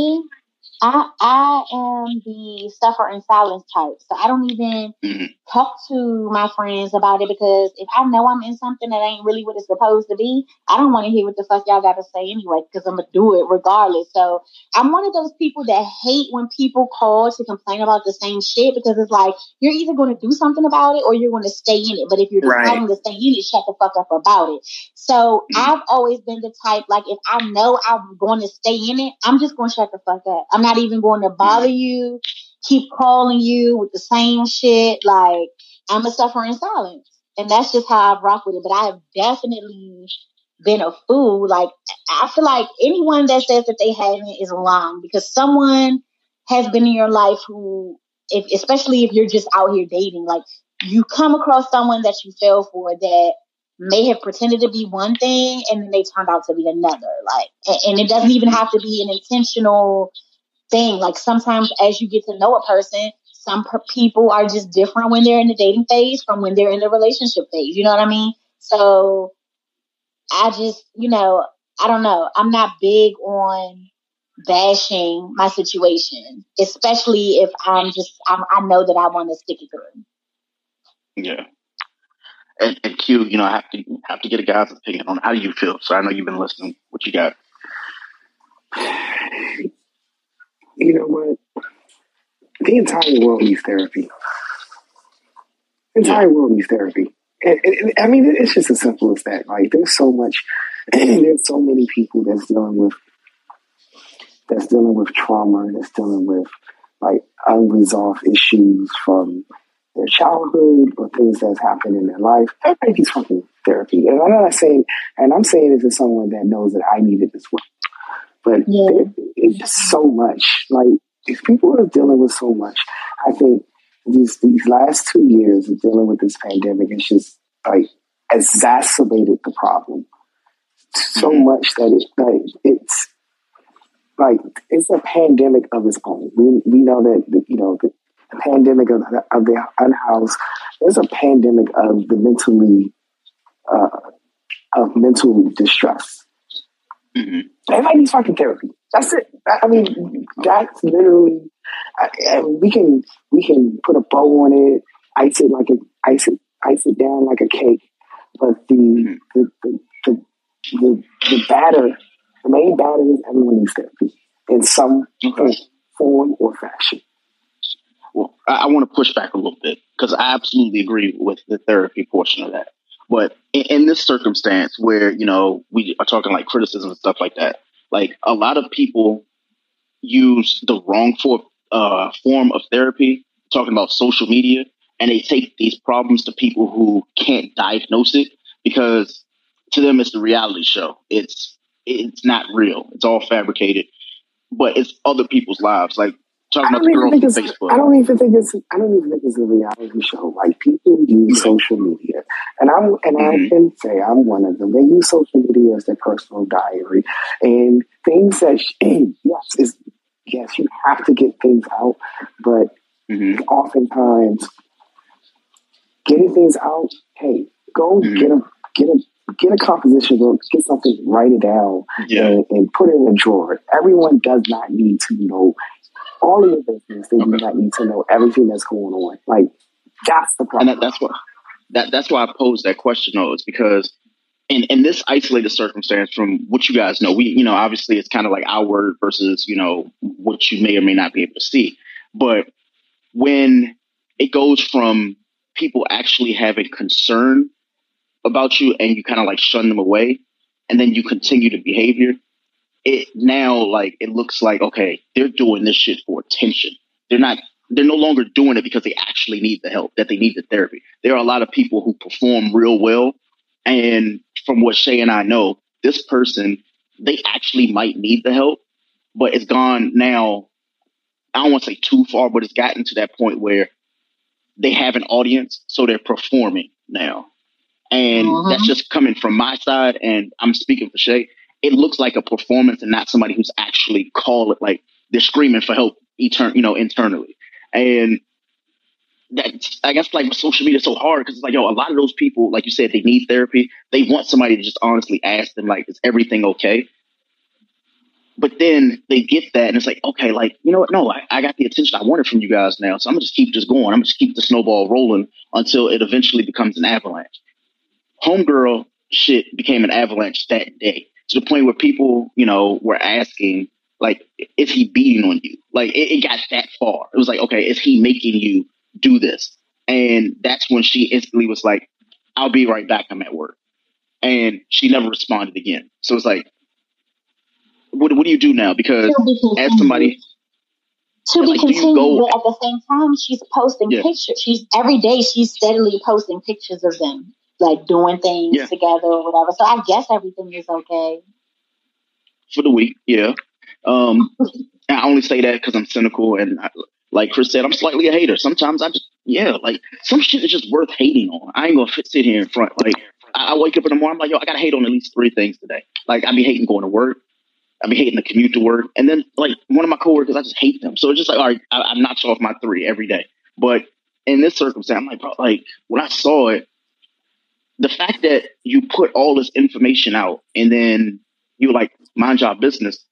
I I am the suffer in silence type. So I don't even Mhm. talk to my friends about it because if I know I'm in something that ain't really what it's supposed to be, I don't want to hear what the fuck y'all got to say anyway because I'm gonna do it regardless. So I'm one of those people that hate when people call to complain about the same shit because it's like you're either going to do something about it or you're going to stay in it. But if you're Right. deciding to stay in it, shut the fuck up about it. So I've always been the type like if I know I'm going to stay in it, I'm just going to shut the fuck up. I'm not even going to bother you, keep calling you with the same shit. Like I'm a suffer in silence, and that's just how I rock with it. But I have definitely been a fool. Like I feel like anyone that says that they haven't is lying because someone has been in your life who, if especially if you're just out here dating, like you come across someone that you fell for that may have pretended to be one thing and then they turned out to be another. Like, and it doesn't even have to be an intentional thing. Like sometimes as you get to know a person, some per- people are just different when they're in the dating phase from when they're in the relationship phase. You know what I mean? So I just, you know, I don't know. I'm not big on bashing my situation, especially if I'm just, I'm, I know that I want to stick it through. yeah. And, and Q, you know, I have to have to get a guy's opinion on how do you feel. So I know you've been listening. What you got? You know what? The entire world needs therapy. The entire world needs therapy. And, and- I mean, it's just as simple as that. Like, there's so much, there's so many people that's dealing with, that's dealing with trauma, that's dealing with like unresolved issues from their childhood or things that's happened in their life. Everybody needs fucking therapy. And I'm not saying, and I'm saying this as someone that knows that I need it as But there- it's so much. Like, if people are dealing with so much, I think these these last two years of dealing with this pandemic has just like exacerbated the problem so much that it like it's like it's a pandemic of its own. We we know that you know the, the pandemic of, the- of the unhoused. There's a pandemic of the mentally uh, of mental distress. Everybody needs fucking therapy. That's it. I mean, that's literally. I, I, we can we can put a bow on it, ice it like a ice it ice it down like a cake, but the the mm-hmm. the the, the, the batter, the main batter is everyone needs therapy in some form or fashion. Well, I, I want to push back a little bit because I absolutely agree with the therapy portion of that. But in, in this circumstance where, you know, we are talking like criticism and stuff like that, like a lot of people use the wrong for, uh, form of therapy, talking about social media, and they take these problems to people who can't diagnose it because to them it's the reality show. It's it's not real. It's all fabricated, but it's other people's lives. Like Talking I about the even think it's. Facebook. I don't even think it's. I don't even think it's a reality show. Like people use social media, and I'm and I Mhm. can say I'm one of them. They use social media as their personal diary, and things that yes is yes you have to get things out, but Mhm. oftentimes getting things out. Hey, go Mhm. get a get a get a composition book, get something, write it down, Yeah. and, and put it in a drawer. Everyone does not need to know all of your business. They do Okay. not need to know everything that's going on. Like that's the and problem. that, that's what that that's why I posed that question though, is because in in this isolated circumstance from what you guys know, we you know obviously it's kind of like our word versus you know what you may or may not be able to see, but when it goes from people actually having concern about you and you kind of like shun them away, and then you continue the behavior, it now like it looks like okay they're doing this shit for attention. They're not they're no longer doing it because they actually need the help, that they need the therapy. There are a lot of people who perform real well. And from what Shay and I know, this person, they actually might need the help, but it's gone now. I don't want to say too far, but it's gotten to that point where they have an audience, so they're performing now. And Mhm. that's just coming from my side. And I'm speaking for Shay. It looks like a performance and not somebody who's actually call it like they're screaming for help, etern- you know, internally. And that I guess like social media is so hard because it's like yo, a lot of those people, like you said, they need therapy. They want somebody to just honestly ask them like, is everything okay? But then they get that and it's like, okay, like, you know what? No, I, I got the attention I wanted from you guys now. So I'm gonna just keep this going. I'm gonna just keep the snowball rolling until it eventually becomes an avalanche. Homegirl shit became an avalanche that day to the point where people, you know, were asking, like, is he beating on you? Like, it, it got that far. It was like, okay, is he making you do this? And that's when she instantly was like, I'll be right back. I'm at work. And she never responded again. So it's like, what, what do you do now? Because as somebody, To be like, continued, but at the same time, she's posting Yeah. pictures. She's every day she's steadily posting pictures of them, like doing things Yeah. together or whatever. So I guess everything is okay. for the week, yeah. Um, I only say that because I'm cynical and I, like Chris said, I'm slightly a hater. Sometimes I just, yeah, like some shit is just worth hating on. I ain't gonna sit here in front. Like I, I wake up in the morning, I'm like, yo, I gotta hate on at least three things today. Like I be hating going to work. I be hating the commute to work, and then like one of my coworkers, I just hate them. So it's just like, all right, I, I knocked off my three every day. But in this circumstance, I'm like, bro, like when I saw it, the fact that you put all this information out and then you like mind your business.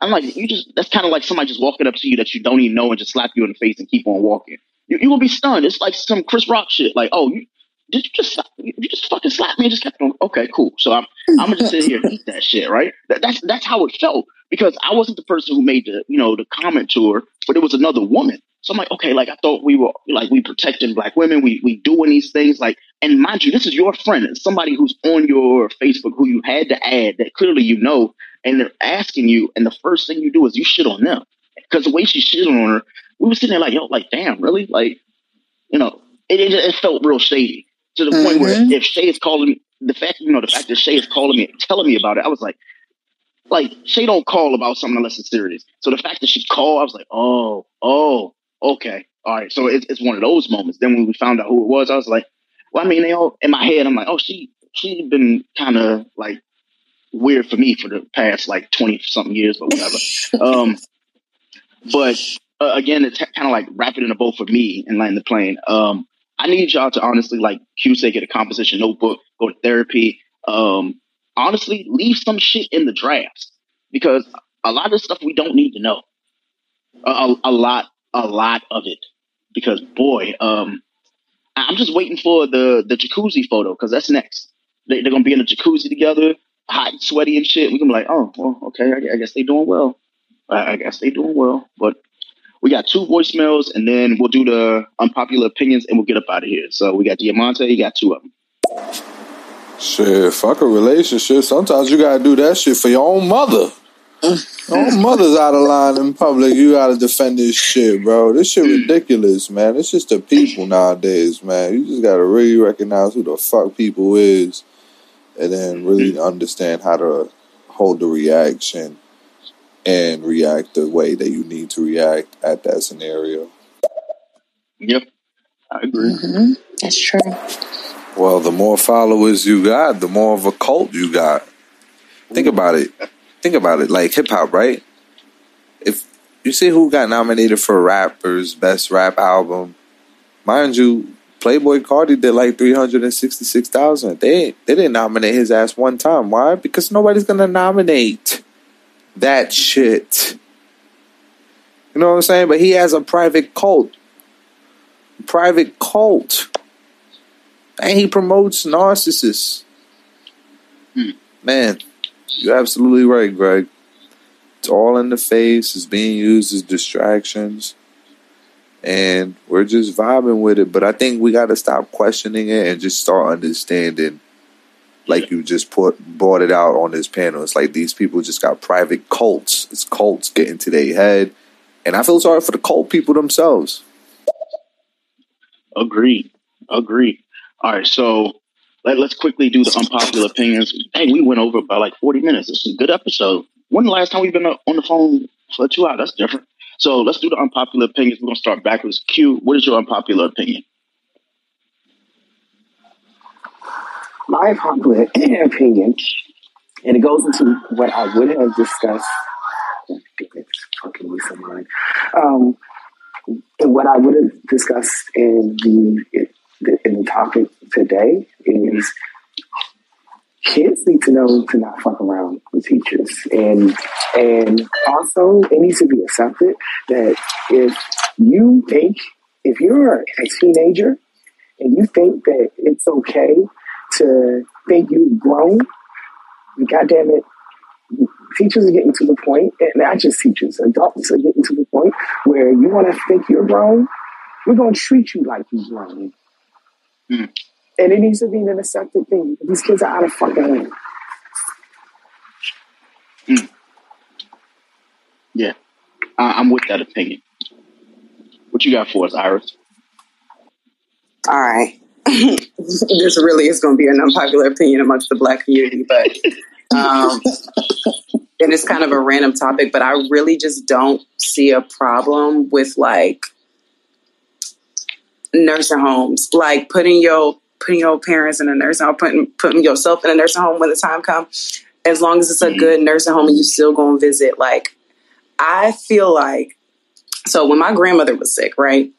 I'm like, you just that's kind of like somebody just walking up to you that you don't even know and just slap you in the face and keep on walking. You you gonna be stunned. It's like some Chris Rock shit. Like, oh, you did you just you just fucking slap me and just kept on? Okay, cool. So I'm I'm gonna just sit here and eat that shit, right? That, that's that's how it felt because I wasn't the person who made the you know the comment to her, but it was another woman. So I'm like, okay, like I thought we were like we protecting black women, we we doing these things like, and mind you, this is your friend, it's somebody who's on your Facebook who you had to add that clearly you know, and they're asking you, and the first thing you do is you shit on them because the way she shit on her, we were sitting there like, yo, like damn, really, like, you know, it it, it felt real shady to the point where Mhm. if Shay is calling me, the fact you know the fact that Shay is calling me, telling me about it, I was like. Like Shay don't call about something unless it's serious. So the fact that she called, I was like, oh, oh, okay, all right. So it's it's one of those moments. Then when we found out who it was, I was like, well, I mean, they all in my head. I'm like, oh, she she been kind of like weird for me for the past like twenty something years, but whatever. um, but uh, again, it's kind of like wrapping in a bow for me and landing the plane. Um, I need y'all to honestly like Q say get a composition notebook, go to therapy. Um, honestly, leave some shit in the drafts because a lot of stuff we don't need to know. A, a, a lot, a lot of it. Because boy, um, I'm just waiting for the the jacuzzi photo because that's next. They, they're gonna be in a jacuzzi together, hot and sweaty and shit. We're gonna be like, oh, well, okay, I, I guess they doing well. I, I guess they doing well. But we got two voicemails, and then we'll do the unpopular opinions, and we'll get up out of here. So we got Diamante, you got two of them. Shit, fuck a relationship. Sometimes you gotta do that shit for your own mother. Your own mother's out of line in public. You gotta defend this shit, bro. This shit hmm. ridiculous, man. It's just the people nowadays, man. You just gotta really recognize who the fuck people is, and then really hmm. understand how to hold the reaction and react the way that you need to react at that scenario. Yep, I agree. Mm-hmm. That's true. Well, the more followers you got, the more of a cult you got. Think hmm. about it. Think about it. Like hip hop, right? If you see who got nominated for rappers best rap album, mind you, Playboi Carti did like three hundred and sixty six thousand. They they didn't nominate his ass one time. Why? Because nobody's gonna nominate that shit. You know what I'm saying? But he has a private cult. Private cult. And he promotes narcissists. Hmm. Man, you're absolutely right, Greg. It's all in the face. It's being used as distractions. And we're just vibing with it. But I think we got to stop questioning it and just start understanding. Like you just put brought it out on this panel. It's like these people just got private cults. It's cults getting to their head. And I feel sorry for the cult people themselves. Agreed. Agreed. All right, so let, us quickly do the unpopular opinions. Hey, we went over by like 40 minutes. This is a good episode. When the last time we've been on the phone for two hours? That's different. So let's do the unpopular opinions. We're going to start backwards. Q, what is your unpopular opinion? My unpopular opinion, and it goes into what I would have discussed. It's fucking with someone. Um, what I would have discussed in the in the topic today is kids need to know to not fuck around with teachers. And and also it needs to be accepted that if you think if you're a teenager and you think that it's okay to think you've grown god damn it teachers are getting to the point and not just teachers adults are getting to the point where you want to think you're grown we're going to treat you like you're grown Mm. And it needs to be an accepted thing. These kids are out of fucking hand. Mm. Yeah, I- I'm with that opinion. What you got for us, Iris? All right. this really is going to be an unpopular opinion amongst the black community, but um, and it's kind of a random topic, but I really just don't see a problem with like nursing homes, like putting your putting your parents in a nursing home, putting putting yourself in a nursing home when the time comes. As long as it's a mm-hmm. good nursing home and you still go and visit, like I feel like so when my grandmother was sick, right?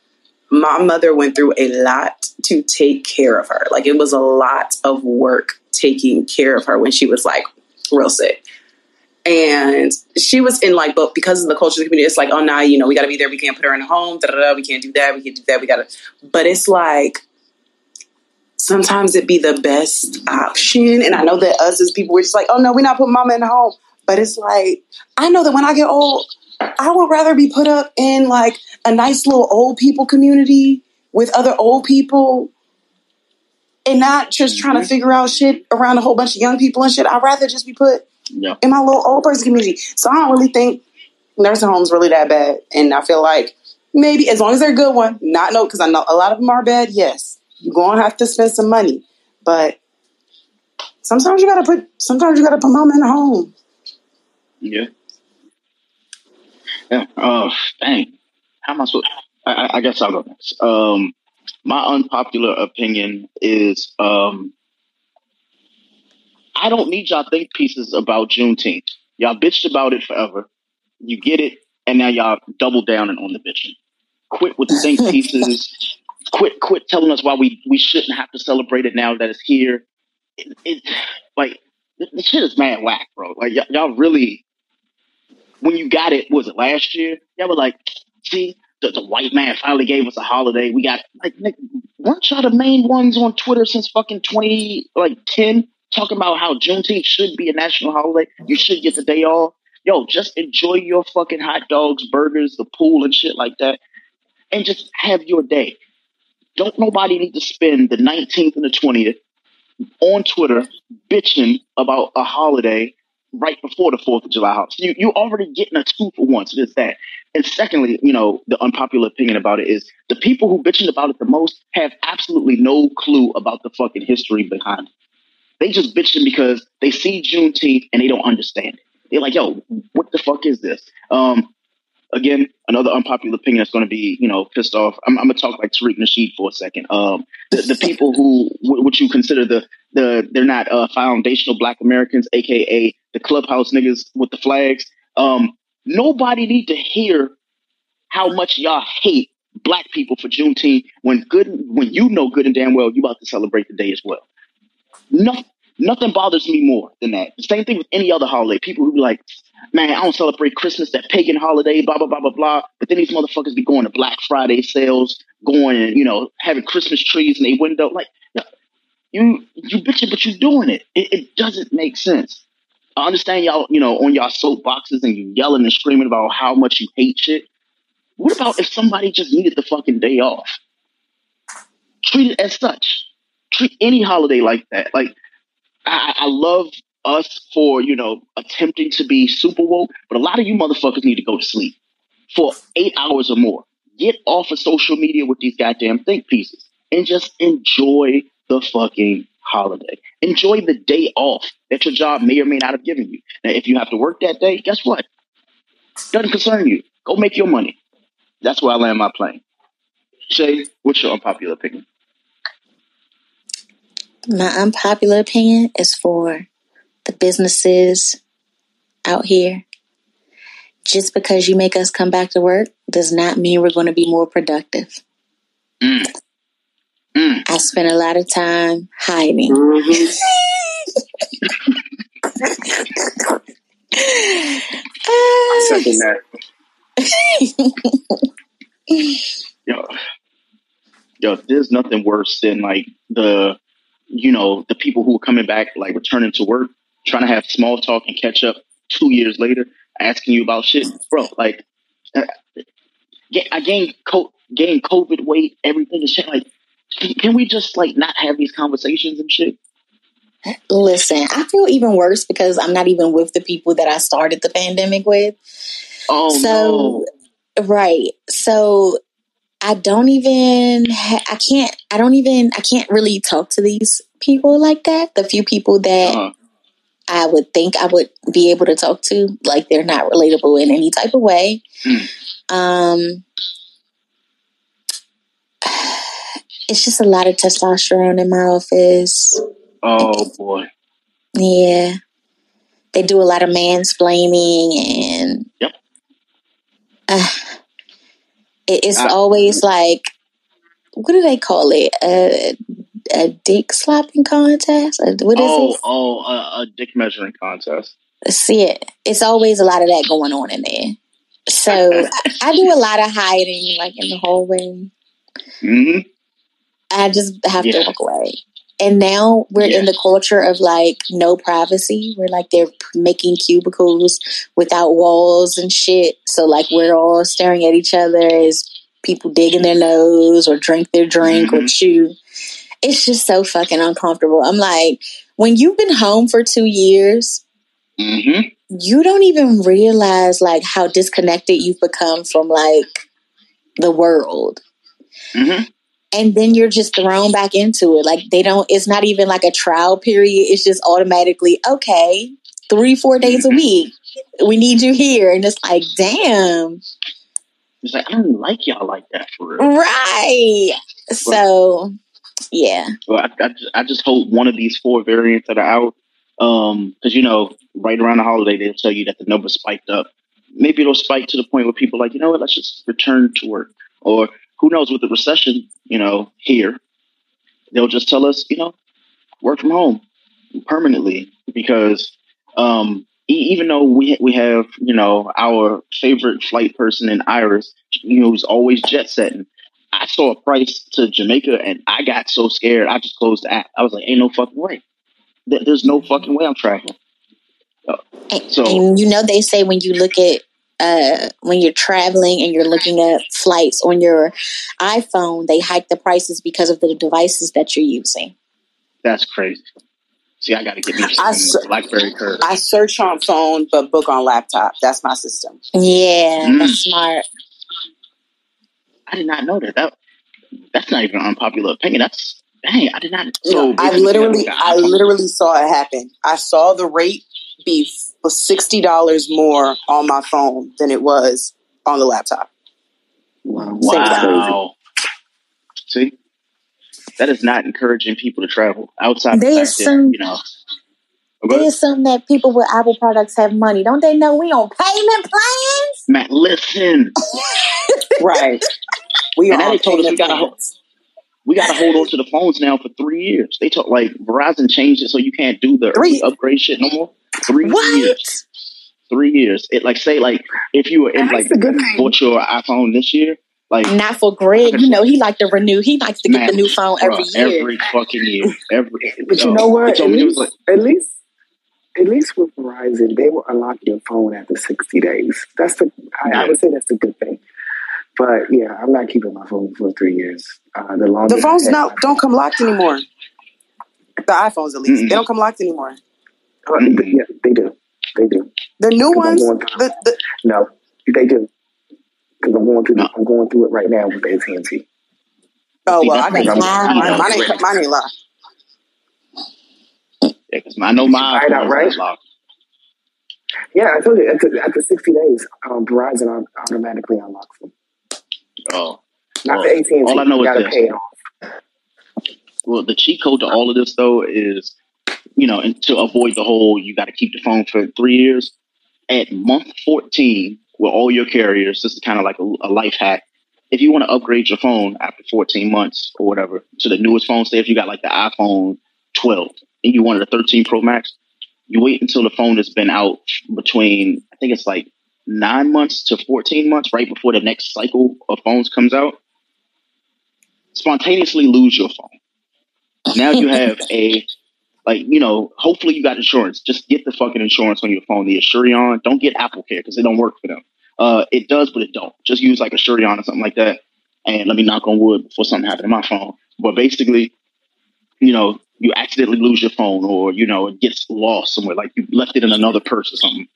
My mother went through a lot to take care of her. Like it was a lot of work taking care of her when she was like real sick. And she was in like, but because of the culture of the community, it's like, oh, nah, you know, we got to be there. We can't put her in a home. Da, da, da, we can't do that. We can't do that. We got to. But it's like, sometimes it be the best option. And I know that us as people, we're just like, oh, no, we're not putting mama in the home. But it's like, I know that when I get old, I would rather be put up in like a nice little old people community with other old people and not just trying to mm-hmm. figure out shit around a whole bunch of young people and shit. I'd rather just be put Yeah. in my little old person community. So I don't really think nursing homes really that bad. And I feel like maybe as long as they're a good one, not no, because I know a lot of them are bad. Yes, you're gonna have to spend some money, but sometimes you gotta put sometimes you gotta put mom in the home. Yeah. Yeah. Oh, dang. How am I supposed? I, I- I guess I'll go next. Um, my unpopular opinion is um, I don't need y'all think pieces about Juneteenth. Y'all bitched about it forever. You get it, and now y'all double down and on the bitching. Quit with the think pieces. Quit, quit telling us why we we shouldn't have to celebrate it now that it's here. It, it like the, shit is mad whack, bro. Like y- y'all really, when you got it, was it last year? Y'all were like, see, the, the white man finally gave us a holiday. We got like, Nick, weren't y'all the main ones on Twitter since fucking twenty like ten talking about how Juneteenth should be a national holiday? You should get the day off. Yo, just enjoy your fucking hot dogs, burgers, the pool, and shit like that, and just have your day. Don't nobody need to spend the 19th and the 20th on Twitter bitching about a holiday right before the Fourth of July. So you you already getting a two for one. So there's that. And secondly, you know, the unpopular opinion about it is the people who bitching about it the most have absolutely no clue about the fucking history behind it. They just bitching because they see Juneteenth and they don't understand it. They're like, yo, what the fuck is this? Um, again, another unpopular opinion that's going to be, you know, pissed off. I'm, I'm going to talk like Tariq Nasheed for a second. Um, the, the people who, what you consider the, the, they're not uh, foundational black Americans, AKA the clubhouse niggas with the flags. Um, nobody need to hear how much y'all hate black people for Juneteenth when good, when you know good and damn well you about to celebrate the day as well. Nothing, nothing bothers me more than that. Same thing with any other holiday. People who be like, man, I don't celebrate Christmas, that pagan holiday, blah, blah, blah, blah, blah. But then these motherfuckers be going to Black Friday sales, going and, you know, having Christmas trees in their window. Like, you, you bitching, but you're doing it. it. It doesn't make sense. I understand y'all, you know, on y'all soapboxes and you yelling and screaming about how much you hate shit. What about if somebody just needed the fucking day off? Treat it as such. Treat any holiday like that. Like, I, I love us for, you know, attempting to be super woke, but a lot of you motherfuckers need to go to sleep for eight hours or more. Get off of social media with these goddamn think pieces and just enjoy the fucking holiday. Enjoy the day off that your job may or may not have given you. Now, if you have to work that day, guess what? Doesn't concern you. Go make your money. That's where I land my plane. Shay, what's your unpopular opinion? My unpopular opinion is for the businesses out here. Just because you make us come back to work does not mean we're going to be more productive. Mm. Mm. I spent a lot of time hiding. Mm-hmm. I second that. Yo, yo, there's nothing worse than like the, you know, the people who are coming back, like returning to work, trying to have small talk and catch up two years later, asking you about shit, bro. Like, uh, I gained co- gained COVID weight, everything and shit. Like, can, can we just like not have these conversations and shit? Listen, I feel even worse because I'm not even with the people that I started the pandemic with. Oh so, right. So I don't even, ha- I can't, I don't even, I can't really talk to these people like that. The few people that Uh-huh. I would think I would be able to talk to, like they're not relatable in any type of way. Hmm. Um, it's just a lot of testosterone in my office. Oh boy. Yeah. They do a lot of mansplaining and Yep. It, it's I- always like what do they call it? A, a dick slapping contest? What is oh, it? oh, uh, a dick measuring contest. See it. It's always a lot of that going on in there. So I, I do a lot of hiding, like in the hallway. hmm I just have Yeah. to walk away. And now we're in the culture of like no privacy. We're like they're making cubicles without walls and shit. So like we're all staring at each other as people dig in their nose or drink their drink or Mhm. chew. It's just so fucking uncomfortable. I'm like, when you've been home for two years, hmm you don't even realize like how disconnected you've become from like the world hmm and then you're just thrown back into it. Like they don't it's not even like a trial period. It's just automatically okay three four days a mm-hmm. week we need you here. And it's like damn. It's like I don't like y'all like that for real. right. So yeah. Well, I, I, just, I just hope one of these four variants that are out, um, because you know, right around the holiday they'll tell you that the number spiked up. Maybe it'll spike to the point where people are like, you know what, let's just return to work. Or who knows, with the recession, you know, here, they'll just tell us, you know, work from home permanently because um, e- even though we we have you know our favorite flight person in Iris, you know, who's always jet setting. I saw a price to Jamaica and I got so scared I just closed the app. I was like, "Ain't no fucking way. There's no fucking way I'm tracking." and, So- and you know they say when you look at uh when you're traveling and you're looking at flights on your iphone they hike the prices because of the devices that you're using That's crazy. See, I got to get me I some BlackBerry Curve. I search on phone, but book on laptop. That's my system. yeah Mm. that's smart I did not know that. That that's not even an unpopular opinion. That's dang. I did not. So No, I literally, I like a iPhone. literally saw it happen. I saw the rate be sixty dollars more on my phone than it was on the laptop. Wow. Wow. See, that is not encouraging people to travel outside. They the fact that, assume- you know. They assume that people with Apple products have money. Don't they know we on payment plans? Matt, listen. Right. We and are they told us we gotta hold, we gotta hold on to the phones now for three years. They talk like Verizon changed it so you can't do the Three- upgrade shit no more. Three What? years. Three years. It like say like if you were in That's like a bought your iPhone this year, like Not for Greg. You know he like to renew. He likes to get Man, the new phone bruh, every year. Every fucking year. Every But you yo, know what? At me it was least, like at least, at least with Verizon, they will unlock your phone after sixty days. That's the. I, I would say that's a good thing. But yeah, I'm not keeping my phone for three years. Uh, the longest The phones I not don't come locked anymore. The iPhones, at least, Mm-mm. they don't come locked anymore. Uh, th- yeah, they do. They do. The new Because ones, going the, the, No, they do. Because I'm going through. No. I'm going through it right now with AT and T. oh See, well, that's I got what mine. I'm- Mine, mine, ain't, mine ain't locked. yeah, 'cause I know my Find out, right? locked. Yeah, I told you after, after 60 days, um, Verizon au- automatically unlocks them. Oh. Not Well, the AT and T. all I know You is gotta this. pay it off. Well, the cheat code to all of this though is, you know, and to avoid the whole you got to keep the phone for three years. At month fourteen, with all your carriers, this is kind of like a, a life hack. If you want to upgrade your phone after fourteen months or whatever to the newest phone, say if you got like the iPhone twelve and you wanted a thirteen Pro Max, you wait until the phone has been out between I think it's like nine months to fourteen months, right before the next cycle of phones comes out. Spontaneously lose your phone. Now you have a like you know. Hopefully you got insurance. Just get the fucking insurance on your phone. The Asurion. Don't get Apple Care because it don't work for them. Uh, it does, but it don't. Just use like Asurion or something like that. And let me knock on wood before something happened to my phone. But basically, you know, you accidentally lose your phone or you know it gets lost somewhere. Like you left it in another purse or something.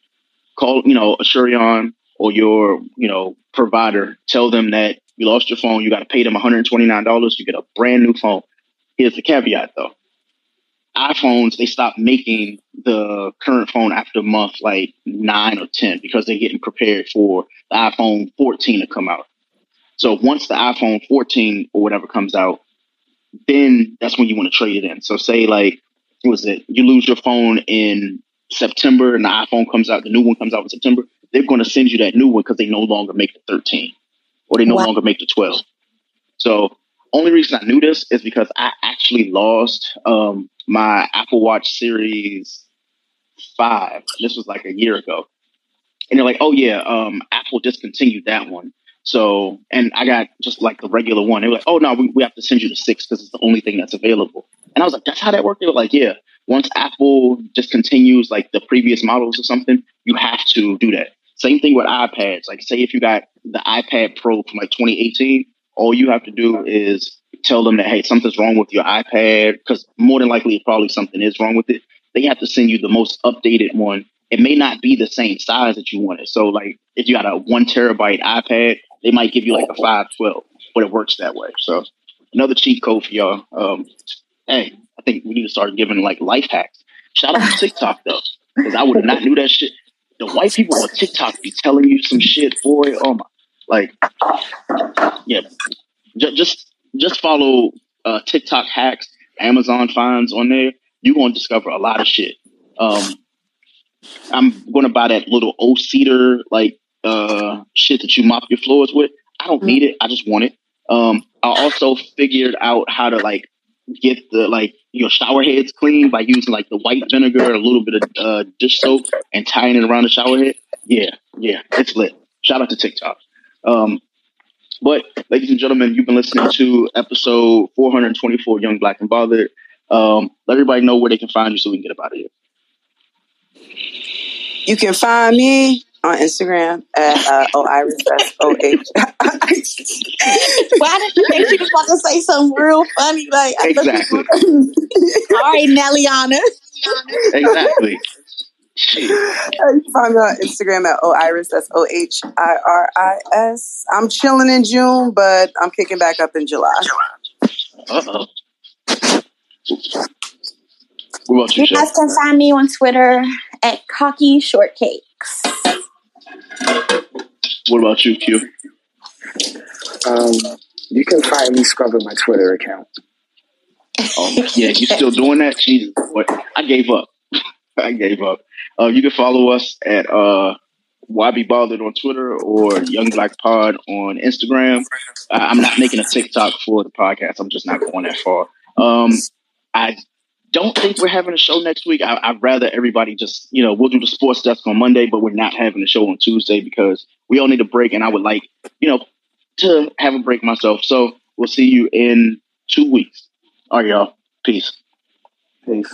Call you know Asurion or your you know provider. Tell them that you lost your phone. You got to pay them one hundred twenty nine dollars. You get a brand new phone. Here's the caveat though. iPhones, they stopped making the current phone after month like nine or 10 because they're getting prepared for the iPhone 14 to come out. So once the iPhone 14 or whatever comes out, then that's when you want to trade it in. So say like, what was it? You lose your phone in September and the iPhone comes out, the new one comes out in September. They're going to send you that new one because they no longer make the 13 or they no Wow. longer make the 12. So only reason I knew this is because I actually lost um, my Apple Watch Series Five. This was like a year ago, and they're like, "Oh yeah, um, Apple discontinued that one." So, and I got just like the regular one. They were like, "Oh no, we, we have to send you the six because it's the only thing that's available." And I was like, "That's how that worked." They were like, "Yeah, once Apple discontinues like the previous models or something, you have to do that." Same thing with iPads. Like, say if you got the iPad Pro from like 2018, all you have to do is tell them that hey, something's wrong with your iPad because more than likely, probably something is wrong with it. They have to send you the most updated one. It may not be the same size that you wanted. So, like, if you got a one terabyte iPad, they might give you like a five twelve, but it works that way. So, another cheat code for y'all. Um, hey, I think we need to start giving like life hacks. Shout out to TikTok though, because I would not knew that shit. The white people on TikTok be telling you some shit, boy. Oh my, like, yeah, just just, just follow uh, TikTok hacks, Amazon finds on there. You're gonna discover a lot of shit. Um, I'm gonna buy that little old cedar like uh shit that you mop your floors with. I don't need it. I just want it. Um, I also figured out how to like get the like your shower heads clean by using like the white vinegar, a little bit of uh, dish soap, and tying it around the shower head. Yeah, yeah, it's lit. Shout out to TikTok. Um, but ladies and gentlemen, you've been listening to episode 424, Young Black and Bothered. Um, let everybody know where they can find you so we can get up out of here. You can find me on Instagram at uh, oh iris that's o h. Why did you think she was about to say something real funny? Like, Exactly. you- all right, Nelliana. Exactly. Shit. You can find me on Instagram at oh iris that's o h i r i s. I'm chilling in June, but I'm kicking back up in July. Uh oh. You, You guys can find me on Twitter at Cocky Shortcakes. What about you, Q? Um, you can find me scrubbing my Twitter account. Oh, yeah, you still doing that? Jesus, boy. I gave up. I gave up. Uh, you can follow us at uh, Be Bothered on Twitter or Young Black Pod on Instagram. I'm not making a TikTok for the podcast. I'm just not going that far. Um, I don't think we're having a show next week. I, I'd rather everybody just, you know, we'll do the sports desk on Monday, but we're not having a show on Tuesday because we all need a break. And I would like, you know, to have a break myself. So we'll see you in two weeks. All right, y'all. Peace. Peace.